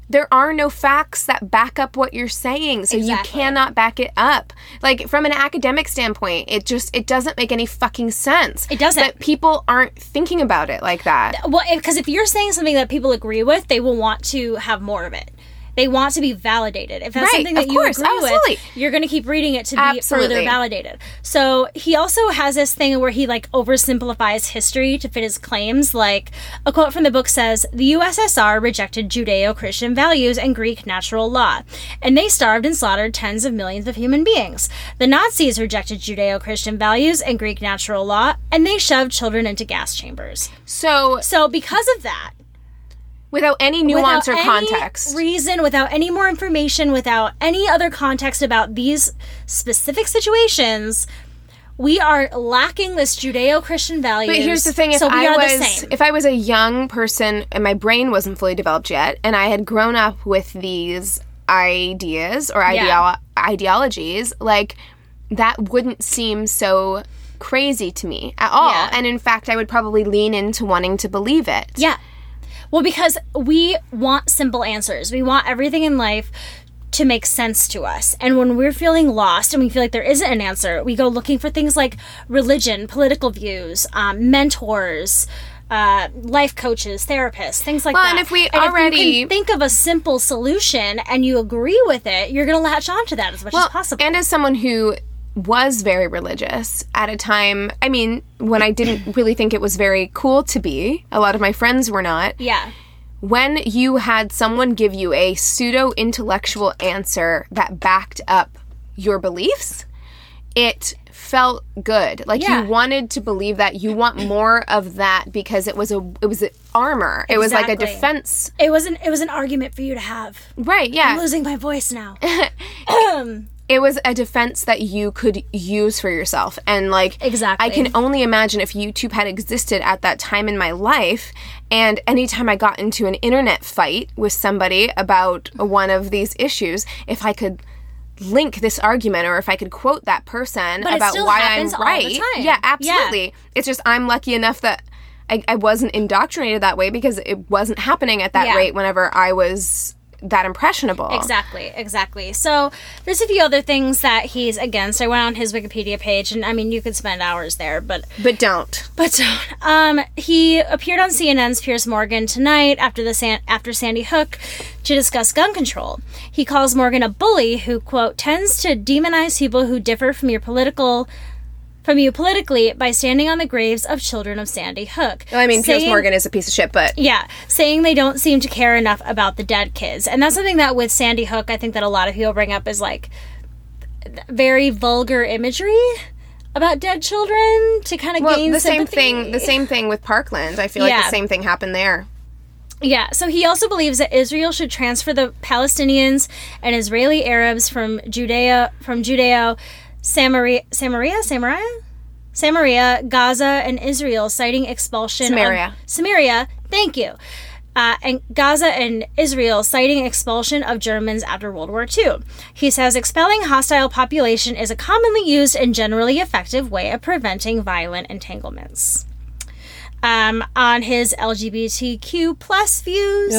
there are no facts that back up what you're saying, so you cannot back it up. Like from an academic standpoint, it just it doesn't make any fucking sense. It doesn't. But people aren't thinking about it like that. Well, because if you're saying something that people agree with, they will want to have more of it. They want to be validated. If that's Right, something that you course, agree absolutely. with, you're going to keep reading it to be further Absolutely. validated. So he also has this thing where he like oversimplifies history to fit his claims. Like a quote from the book says, "The USSR rejected Judeo-Christian values and Greek natural law, and they starved and slaughtered tens of millions of human beings. The Nazis rejected Judeo-Christian values and Greek natural law, and they shoved children into gas chambers." So So because of that, without any nuance or without any context. reason, without any more information, without any other context about these specific situations, we are lacking this Judeo-Christian values. But here's the thing: if so we I are was the same. if I was a young person and my brain wasn't fully developed yet, and I had grown up with these ideas or Yeah. ideologies, like that wouldn't seem so crazy to me at all. Yeah. And in fact, I would probably lean into wanting to believe it. Yeah. Well, because we want simple answers. We want everything in life to make sense to us. And when we're feeling lost and we feel like there isn't an answer, we go looking for things like religion, political views, um, mentors. Uh, life coaches, therapists, things like Well, that. and if we you already- can think of a simple solution and you agree with it, you're going to latch onto that as much as possible. And as someone who was very religious at a time, I mean, when I didn't really think it was very cool to be, a lot of my friends were not. yeah, When you had someone give you a pseudo intellectual answer that backed up your beliefs, it felt good. Like Yeah. you wanted to believe that you want more of that because it was a it was a armor. It was like a defense. it wasn't it was an argument for you to have. Right, yeah. I'm losing my voice now. it was a defense that you could use for yourself and like Exactly. i can only imagine if youtube had existed at that time in my life and anytime i got into an internet fight with somebody about one of these issues if i could link this argument or if i could quote that person But about why i'm right yeah Yeah. absolutely it's just i'm lucky enough that I, I wasn't indoctrinated that way because it wasn't happening at that Yeah. rate whenever i was that impressionable Exactly, exactly. So there's a few other things that he's against. I went on his Wikipedia page, and I mean, you could spend hours there, but but don't but don't. Um, he appeared on CNN's Piers Morgan tonight after the San- after Sandy Hook to discuss gun control. He calls Morgan a bully who quote tends to demonize people who differ from your political. From you politically by standing on the graves of children of Sandy Hook. I mean, Piers Morgan is a piece of shit, but Yeah, saying they don't seem to care enough about the dead kids. And that's something that with Sandy Hook, I think that a lot of people bring up is like very vulgar imagery about dead children to kind of well, gain the same thing. The same thing with Parkland. I feel like the same thing happened there. Yeah, so he also believes that Israel should transfer the Palestinians and Israeli Arabs from Judea from Judeo Samaria Samaria Samaria Samaria, Gaza, and Israel, citing expulsion. Samaria. Samaria. Thank you. Uh, and Gaza and Israel citing expulsion of Germans after World War II. He says expelling hostile population is a commonly used and generally effective way of preventing violent entanglements. Um, on his LGBTQ plus views,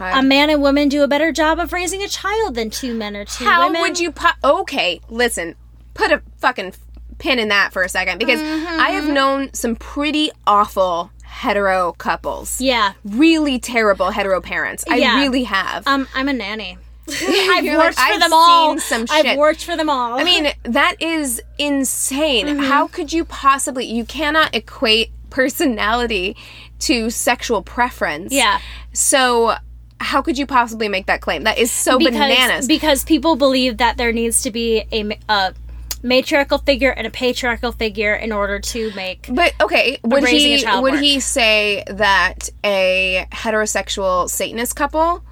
a man and woman do a better job of raising a child than two men or two How women. How would you? Po- okay, listen. Put a fucking pin in that for a second because Mm-hmm. I have known some pretty awful hetero couples. Yeah. Really terrible hetero parents. I Yeah. really have. Um, I'm a nanny. I've You're like, worked for "I've them all. seen some I've worked for them all. I mean, that is insane. Mm-hmm. How could you possibly? You cannot equate personality to sexual preference. Yeah. So, how could you possibly make that claim? That is so because bananas. because people believe that there needs to be a, a matriarchal figure and a patriarchal figure in order to make. but okay, would he would work. he say that a heterosexual Satanist couple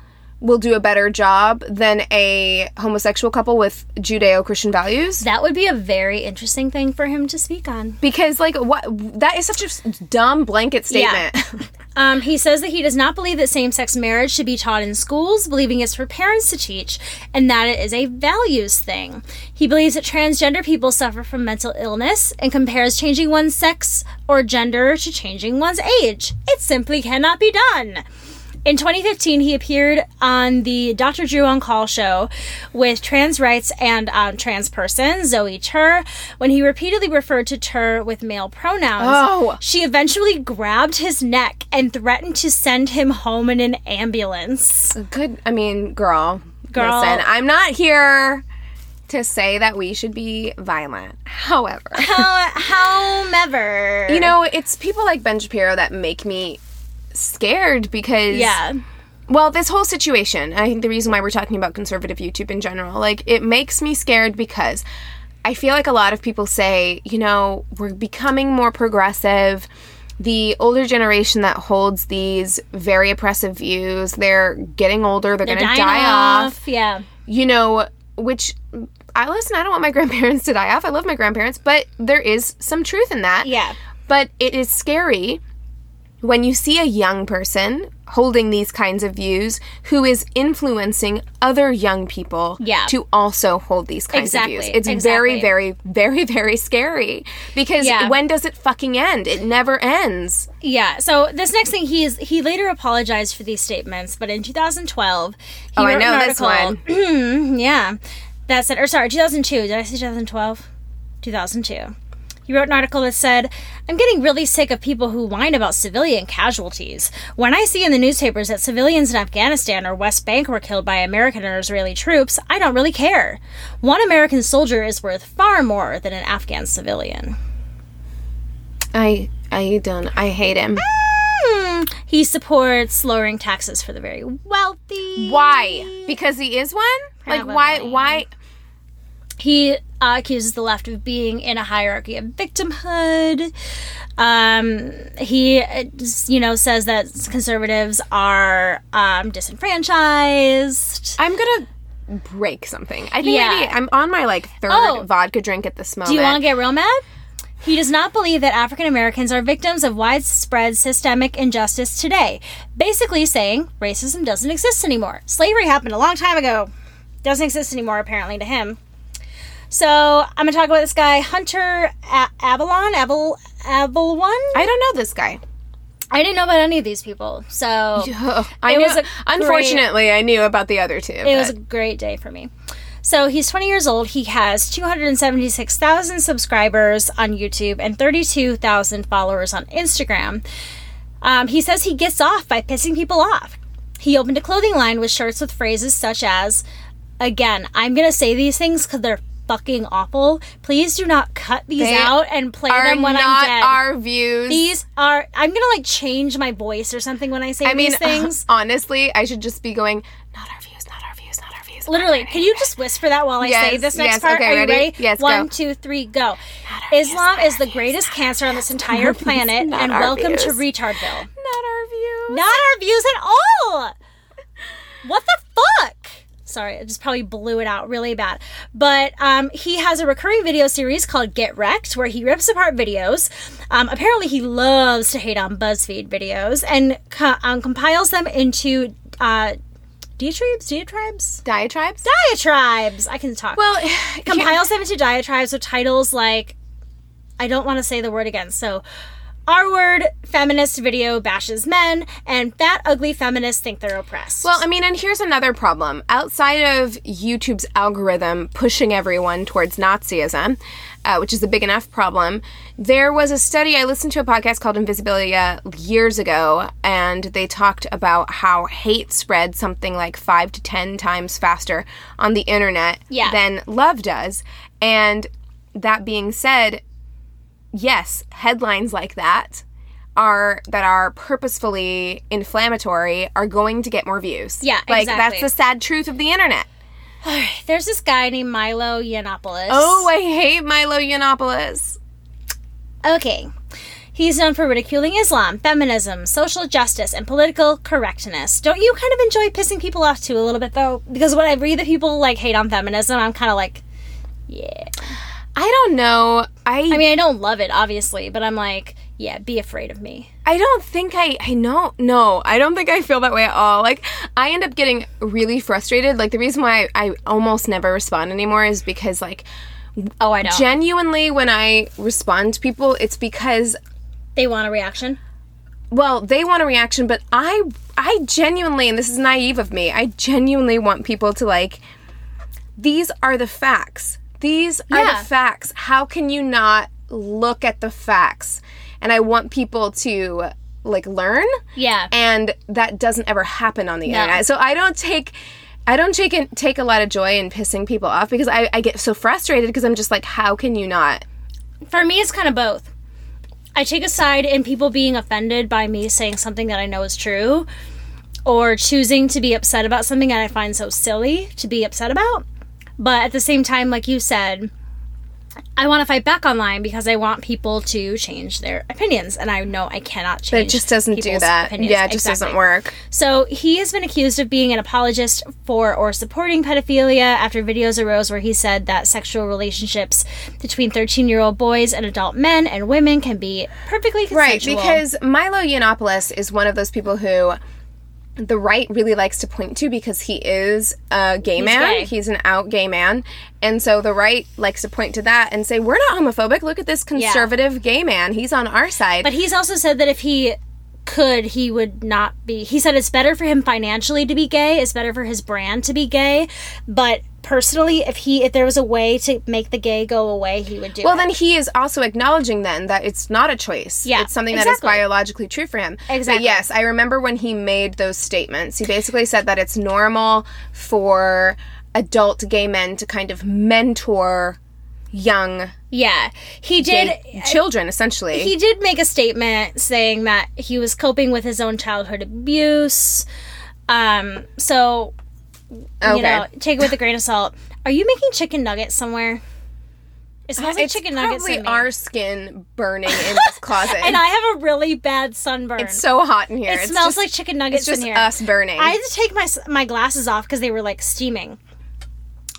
will do a better job than a homosexual couple with Judeo-Christian values? That would be a very interesting thing for him to speak on. Because like what that is such a dumb blanket Yeah. statement. Um, he says that he does not believe that same sex marriage should be taught in schools, believing it's for parents to teach, and that it is a values thing. He believes that transgender people suffer from mental illness and compares changing one's sex or gender to changing one's age. It simply cannot be done. In 2015, he appeared on the Dr. Drew on Call show with trans rights and um, trans person Zoe Tur. When he repeatedly referred to Tur with male pronouns, Oh. she eventually grabbed his neck and threatened to send him home in an ambulance. Good. I mean, girl. Girl. Listen, I'm not here to say that we should be violent. However, However, you know, it's people like Ben Shapiro that make me scared because yeah, well, this whole situation, I think the reason why we're talking about conservative YouTube in general, like it makes me scared because I feel like a lot of people say, you know, we're becoming more progressive. The older generation that holds these very oppressive views, they're getting older, they're, to dying die off. Yeah, you know, which I listen, I don't want my grandparents to die off. I love my grandparents, but there is some truth in that. yeah, But it is scary when you see a young person holding these kinds of views who is influencing other young people Yeah. to also hold these kinds Exactly, of views. It's very, exactly. very, very, very scary because Yeah. when does it fucking end? It never ends. Yeah. So this next thing, he is he later apologized for these statements, but in 2012, he Oh, I know an this one. yeah, that said, or sorry, 2002. Did I say 2012? 2002. He wrote an article that said, I'm getting really sick of people who whine about civilian casualties. When I see in the newspapers that civilians in Afghanistan or West Bank were killed by American or Israeli troops, I don't really care. One American soldier is worth far more than an Afghan civilian. I I don't I hate him. Hmm. He supports lowering taxes for the very wealthy. Why? Because he is one? Like why why He uh, accuses the left of being in a hierarchy of victimhood. Um, he, you know, says that conservatives are um, disenfranchised. I'm gonna break something. I think Yeah. maybe I'm on my like third Oh. vodka drink at this moment. Do you want to get real mad? He does not believe that African Americans are victims of widespread systemic injustice today. Basically saying racism doesn't exist anymore. Slavery happened a long time ago. Doesn't exist anymore, apparently, to him. So I'm going to talk about this guy, Hunter A- Avalon. Aval- Avalon? I don't know this guy. I didn't know about any of these people. So I knew, was a great- unfortunately I knew about the other two. it was a great day for me. So he's 20 years old. He has 276,000 subscribers on YouTube and 32,000 followers on Instagram. Um, he says he gets off by pissing people off. He opened a clothing line with shirts with phrases such as, again, I'm going to say these things because they're fucking awful. Please do not cut these They out and play them when I'm dead. Not our views. these are, I'm going to like change my voice or something when I say I mean, these things. honestly, I should just be going, not our views, not our views, not our views. Literally, can you just whisper that while I say this next yes, part? okay, Are you ready? ready? Yes, go. One, two, three, go. Islam is the greatest cancer on this entire planet, and welcome to. Retardville. Not our views. Not our views at all. What the fuck? Sorry, I just probably blew it out really bad. But um, he has a recurring video series called Get Wrecked, where he rips apart videos. Um, apparently, he loves to hate on BuzzFeed videos and co- um, compiles them into uh, diatribes, diatribes, Diatribes? diatribes. I can talk. Well, compiles them into diatribes with titles like I don't want to say the word again. So R word feminist video bashes men and fat ugly feminists think they're oppressed. Well, I mean, and here's another problem. Outside of YouTube's algorithm pushing everyone towards Nazism, uh, which is a big enough problem, there was a study. I listened to a podcast called Invisibilia years ago, and they talked about how hate spread something like five to ten times faster on the internet Yeah. than love does. And that being said, yes, headlines like that are that are purposefully inflammatory are going to get more views. Yeah, like exactly. that's the sad truth of the internet. there's this guy named Milo Yiannopoulos. Oh, I hate Milo Yiannopoulos. Okay. He's known for ridiculing Islam, feminism, social justice, and political correctness. Don't you kind of enjoy pissing people off too a little bit though? Because when I read that people like hate on feminism, I'm kind of like, yeah. I don't know. I I mean, I don't love it, obviously, but I'm like, yeah, be afraid of me. I don't think I I know no I don't think I feel that way at all. Like I end up getting really frustrated. Like the reason why I, I almost never respond anymore is because like Oh, I know. genuinely when I respond to people, it's because they want a reaction. well they want a reaction but i i genuinely and this is naive of me i genuinely want people to like these are the facts these are Yeah. the facts how can you not look at the facts and i want people to like learn Yeah. and that doesn't ever happen on the internet so i don't take I don't take in, take a lot of joy in pissing people off because I, I get so frustrated because I'm just like, how can you not? For me, it's kind of both. I take a side in people being offended by me saying something that I know is true, or choosing to be upset about something that I find so silly to be upset about. But at the same time, like you said, I want to fight back online because I want people to change their opinions, and I know I cannot change. But it just doesn't do that. opinions. Yeah, it just Exactly. doesn't work. So he has been accused of being an apologist for or supporting pedophilia after videos arose where he said that sexual relationships between 13 year old boys and adult men and women can be perfectly consensual. Right, because Milo Yiannopoulos is one of those people who the right really likes to point to because he is a gay man. gay. He's an out gay man. And so the right likes to point to that and say, we're not homophobic. Look at this conservative gay man. He's on our side. But he's also said that if he could, he would not be. He said it's better for him financially to be gay. It's better for his brand to be gay. But personally, if he if there was a way to make the gay go away, he would do well, it. then he is also acknowledging then that it's not a choice. Yeah, It's something that is biologically true for him. But Exactly. yes, I remember when he made those statements. He basically said that it's normal for adult gay men to kind of mentor young yeah, he did. children, essentially. He did make a statement saying that he was coping with his own childhood abuse. Um, so Oh, okay. you know, take it with a grain of salt. Are you making chicken nuggets somewhere? It smells uh, like it's chicken nuggets probably our skin burning in this closet. and I have a really bad sunburn. it's so hot in here. it It's smells just- like chicken nuggets It's just in here. us burning. I had to take my my glasses off because they were like steaming.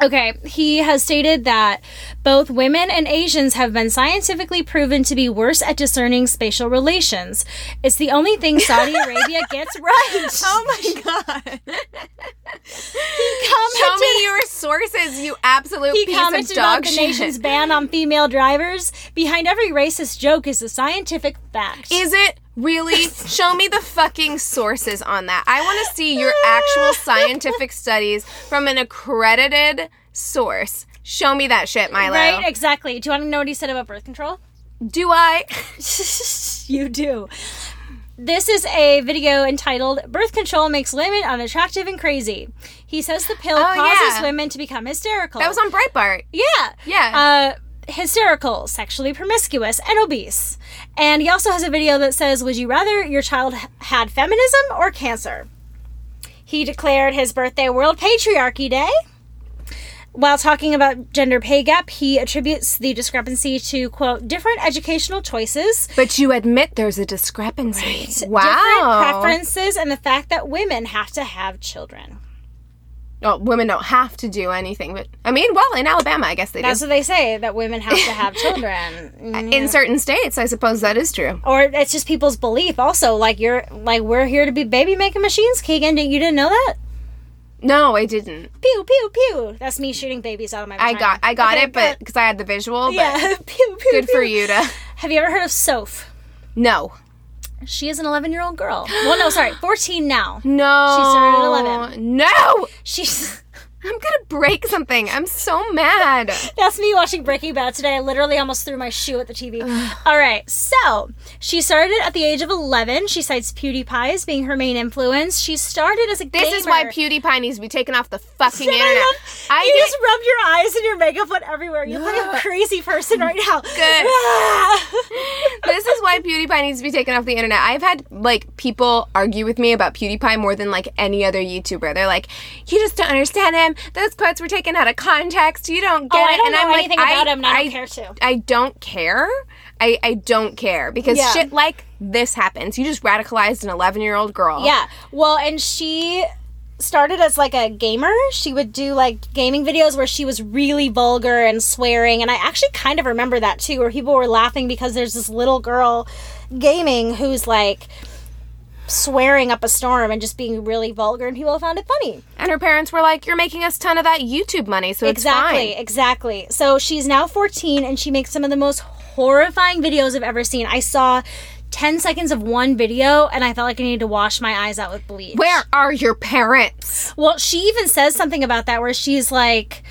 Okay, he has stated that both women and Asians have been scientifically proven to be worse at discerning spatial relations. It's the only thing Saudi Arabia gets right. oh my god! he Show commented, me your sources, you absolute he piece commented of dog about the shit. nation's ban on female drivers. Behind every racist joke is a scientific fact. Is it really? Show me the fucking sources on that. I want to see your actual scientific studies from an accredited source. Show me that shit, Milo. right? Exactly. Do you want to know what he said about birth control? Do I? you do. This is a video entitled Birth Control Makes Women Unattractive and Crazy. He says the pill Oh, causes yeah. women to become hysterical. That was on Breitbart. Yeah. Yeah. Uh, hysterical, sexually promiscuous, and obese. And he also has a video that says, Would you rather your child had feminism or cancer? He declared his birthday World Patriarchy Day. While talking about gender pay gap, he attributes the discrepancy to, quote, different educational choices But you admit there's a discrepancy. different Wow. preferences and the fact that women have to have children. Well, women don't have to do anything, but I mean, well, in Alabama, I guess they That's do. what they say that women have to have children. In mm. certain states, I suppose that is true. or it's just people's belief also like you're like we're here to be baby making machines Keegan did- you didn't know that No, I didn't. pew pew pew that's me shooting babies out of my I got, I got Okay, it, but because I had the visual. But yeah pew pew good for you to. have you ever heard of Soph No, she is an 11 year old girl well no sorry 14 now no. She started at 11. No, she's I'm gonna break something. I'm so mad. That's me watching Breaking Bad today. I literally almost threw my shoe at the TV. All right, so she started at the age of 11. She cites PewDiePie as being her main influence. She started as a This is why PewDiePie needs to be taken off the fucking internet. I I you get just rub your eyes and your makeup went everywhere. You look like a crazy person right now. Good. Ah. this is why PewDiePie needs to be taken off the internet. I've had like people argue with me about PewDiePie more than like any other YouTuber. They're like, "You just don't understand him. Those quotes were taken out of context. You don't get Oh, it." I don't and know I'm like, anything about him, and I don't care to. I don't care. I, I don't care because Yeah. shit like this happens. You just radicalized an 11 year old girl. Yeah. Well, and she started as like a gamer. She would do like gaming videos where she was really vulgar and swearing. And I actually kind of remember that too, where people were laughing because there's this little girl gaming who's like swearing up a storm and just being really vulgar and people found it funny. And her parents were like, "You're making us ton of that YouTube money, so it's exactly, fine." exactly. So she's now 14 and she makes some of the most horrifying videos I've ever seen. I saw 10 seconds of one video and I felt like I needed to wash my eyes out with bleach. Where are your parents? Well, she even says something about that where she's like,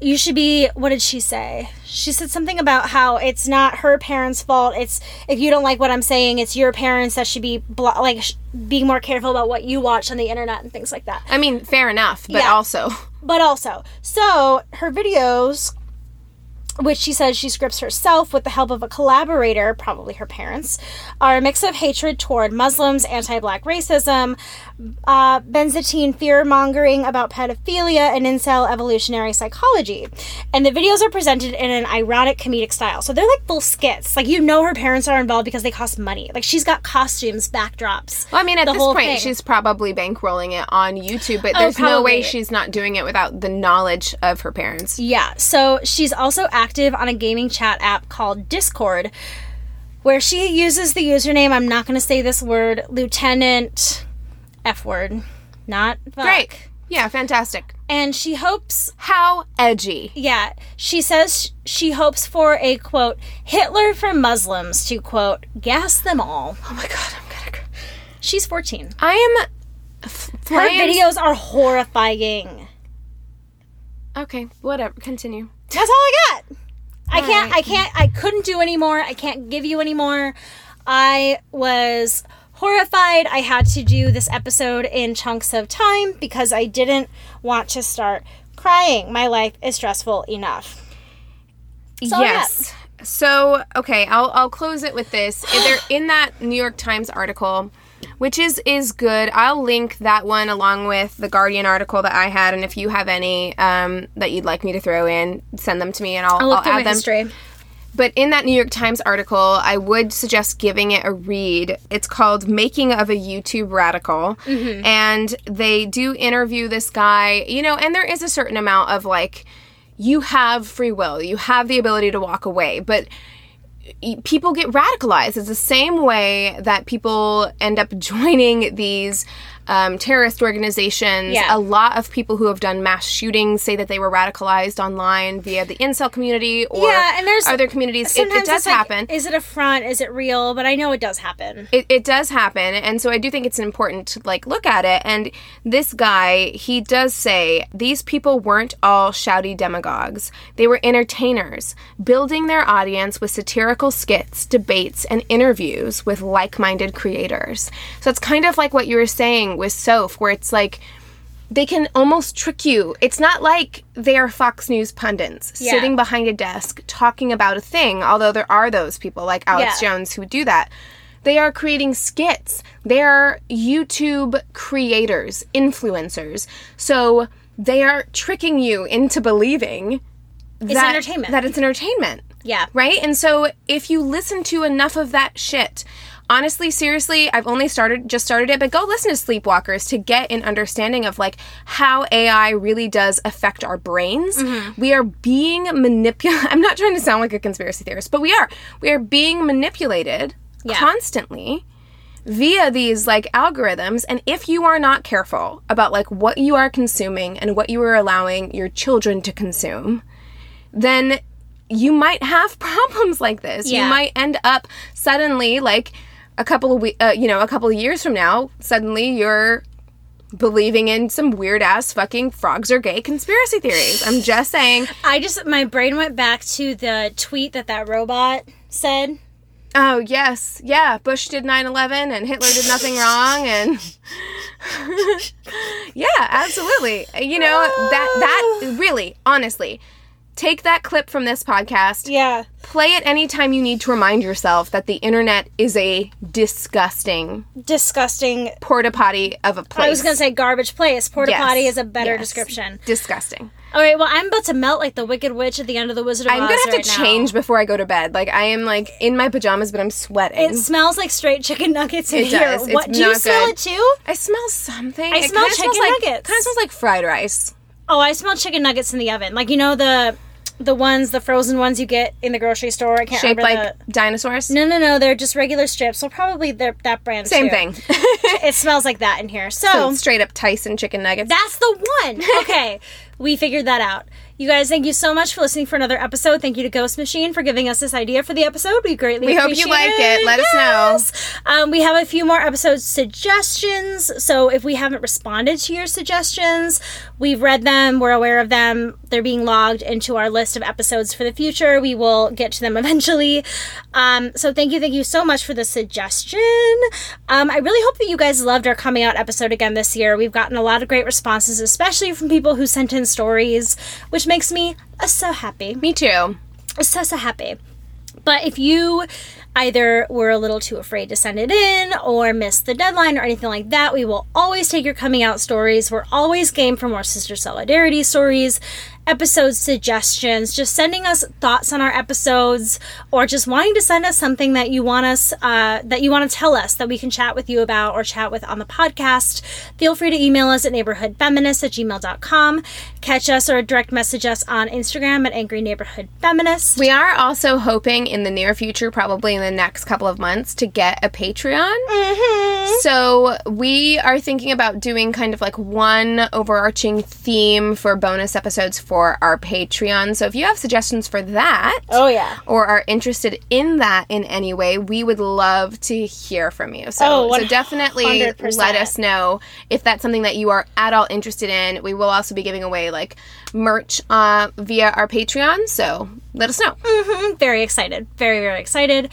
you should be, what did she say? She said something about how it's not her parents' fault. It's, if you don't like what I'm saying, it's your parents that should be, blo- like, sh- being more careful about what you watch on the internet and things like that. I mean, fair enough, but Yeah. also. But also, so her videos, which she says she scripts herself with the help of a collaborator, probably her parents, are a mix of hatred toward Muslims, anti black racism, uh, Benzatin fear mongering about pedophilia, and incel evolutionary psychology. And the videos are presented in an ironic comedic style. So they're like full skits. Like, you know, her parents are involved because they cost money. Like, she's got costumes, backdrops. Well, I mean, at this point, thing. she's probably bankrolling it on YouTube, but Oh, there's no way she's not doing it without the knowledge of her parents. Yeah, so she's also active on a gaming chat app called Discord, where she uses the username, I'm not going to say this word, Lieutenant F word, not fuck. Great. Yeah, fantastic. And she hopes How edgy. Yeah, she says she hopes for a quote Hitler for Muslims to quote gas them all. Oh my god, I'm gonna. She's 14. I am. f- Her videos are horrifying. Okay, whatever. Continue. That's all I got. I can't right. I can't I couldn't do any more. I can't give you any more. I was horrified. I had to do this episode in chunks of time because I didn't want to start crying. My life is stressful enough. all I yes. So okay, I'll I'll close it with this. Is there in that New York Times article, which is is good. I'll link that one along with the Guardian article that I had, and if you have any um, that you'd like me to throw in, send them to me, and I'll, I'll look I'll add them. history. But in that New York Times article, I would suggest giving it a read. It's called Making of a YouTube Radical. And they do interview this guy, you know, and there is a certain amount of like, you have free will, you have the ability to walk away, but people get radicalized. It's the same way that people end up joining these um, terrorist organizations. Yeah. A lot of people who have done mass shootings say that they were radicalized online via the incel community or Yeah, and there's- other communities. It, it does it's like, happen. Is it a front? Is it real? But I know it does happen. It, it does happen and so i do think it's important to like look at it and this guy he does say these people weren't all shouty demagogues they were entertainers building their audience with satirical skits debates and interviews with like-minded creators so it's kind of like what you were saying with soph where it's like they can almost trick you. It's not like they are Fox News pundits Yeah. sitting behind a desk talking about a thing, although there are those people like Alex Yeah. Jones who do that. They are creating skits. They are YouTube creators, influencers. So they are tricking you into believing that, it's entertainment. That it's entertainment. Yeah. Right? And so if you listen to enough of that shit, honestly, seriously, I've only started just started it, but go listen to Sleepwalkers to get an understanding of like how AI really does affect our brains. Mm-hmm. We are being manipulated. I'm not trying to sound like a conspiracy theorist, but we are. We are being manipulated Yeah. constantly via these like algorithms and if you are not careful about like what you are consuming and what you are allowing your children to consume then you might have problems like this. Yeah. You might end up suddenly, like a couple of we- uh, you know, a couple of years from now, suddenly you're believing in some weird ass fucking frogs are gay conspiracy theories. I'm just saying. I just my brain went back to the tweet that that robot said. Oh yes, yeah. Bush did 9/11 and Hitler did nothing wrong, and yeah, absolutely. You know that that really, honestly, take that clip from this podcast. Yeah. play it anytime you need to remind yourself that the internet is a disgusting Disgusting. porta potty of a place. I was gonna say garbage place. Porta Yes. potty is a better Yes. description. disgusting. All right. Well, I'm about to melt like the Wicked Witch at the end of the Wizard of Oz. I'm gonna have right to now. change before I go to bed. Like I am like in my pajamas, but I'm sweating. It smells like straight chicken nuggets in It here. does. It's What do you smell good. it too? I smell something. I It smell chicken like, nuggets. Kind of smells like fried rice. Oh, I smell chicken nuggets in the oven. Like you know the the ones, the frozen ones you get in the grocery store. I can't Shaped remember like the. dinosaurs. No, no, no. They're just regular strips. So probably they're that brand. Same too. thing. It smells like that in here. So Straight up Tyson chicken nuggets. That's the one. Okay, we figured that out. You guys, thank you so much for listening for another episode. Thank you to Ghost Machine for giving us this idea for the episode. We greatly We hope you like it. Let us know. Um, we have a few more episode suggestions. So if we haven't responded to your suggestions, we've read them. We're aware of them. They're being logged into our list of episodes for the future. We will get to them eventually. Um, so thank you, thank you so much for the suggestion. Um, I really hope that you guys loved our coming out episode again this year. We've gotten a lot of great responses, especially from people who sent in stories, which makes me uh, so happy Me too. so so happy. But if you either were a little too afraid to send it in or missed the deadline or anything like that, we will always take your coming out stories. We're always game for more sister solidarity stories. Episode suggestions, just sending us thoughts on our episodes, or just wanting to send us something that you want us uh, that you want to tell us that we can chat with you about or chat with on the podcast, feel free to email us at neighborhoodfeminist at gmail.com. Catch us or direct message us on Instagram at Angry Neighborhood Feminist. We are also hoping in the near future, probably in the next couple of months, to get a Patreon. Mm-hmm. So we are thinking about doing kind of like one overarching theme for bonus episodes for our Patreon. So if you have suggestions for that, Oh, yeah. or are interested in that in any way, we would love to hear from you. So, Oh, so definitely let us know if that's something that you are at all interested in. We will also be giving away like merch uh, via our Patreon. So let us know. I'm very excited. Very, very excited.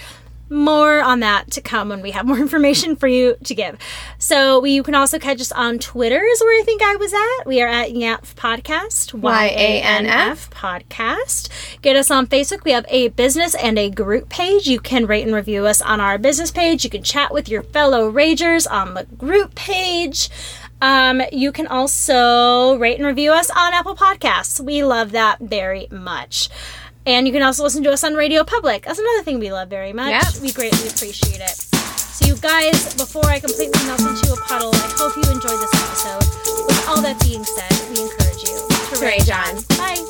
More on that to come when we have more information for you to give. So we, you can also catch us on Twitter is where I think I was at. We are at YANF Podcast. Y-A-N-F. Podcast. Get us on Facebook. We have a business and a group page. You can rate and review us on our business page. You can chat with your fellow ragers on the group page. Um, you can also rate and review us on Apple Podcasts. We love that very much. And you can also listen to us on Radio Public. That's another thing we love very much. Yes. We greatly appreciate it. So, you guys, before I completely melt into a puddle, I hope you enjoyed this episode. With all that being said, we encourage you to rage on. Bye.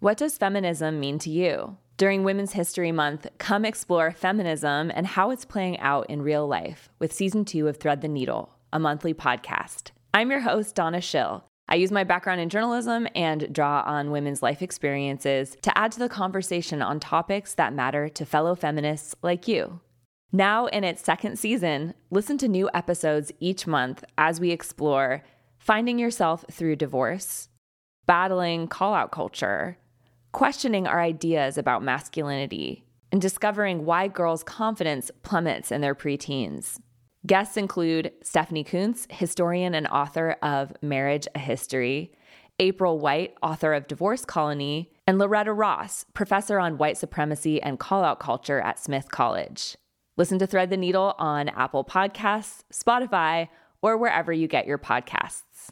What does feminism mean to you? During Women's History Month, come explore feminism and how it's playing out in real life with season two of Thread the Needle, a monthly podcast. I'm your host, Donna Schill. I use my background in journalism and draw on women's life experiences to add to the conversation on topics that matter to fellow feminists like you. Now, in its second season, listen to new episodes each month as we explore finding yourself through divorce, battling call out culture, questioning our ideas about masculinity, and discovering why girls' confidence plummets in their preteens. Guests include Stephanie Coontz, historian and author of Marriage a History, April White, author of Divorce Colony, and Loretta Ross, professor on white supremacy and call out culture at Smith College. Listen to Thread the Needle on Apple Podcasts, Spotify, or wherever you get your podcasts.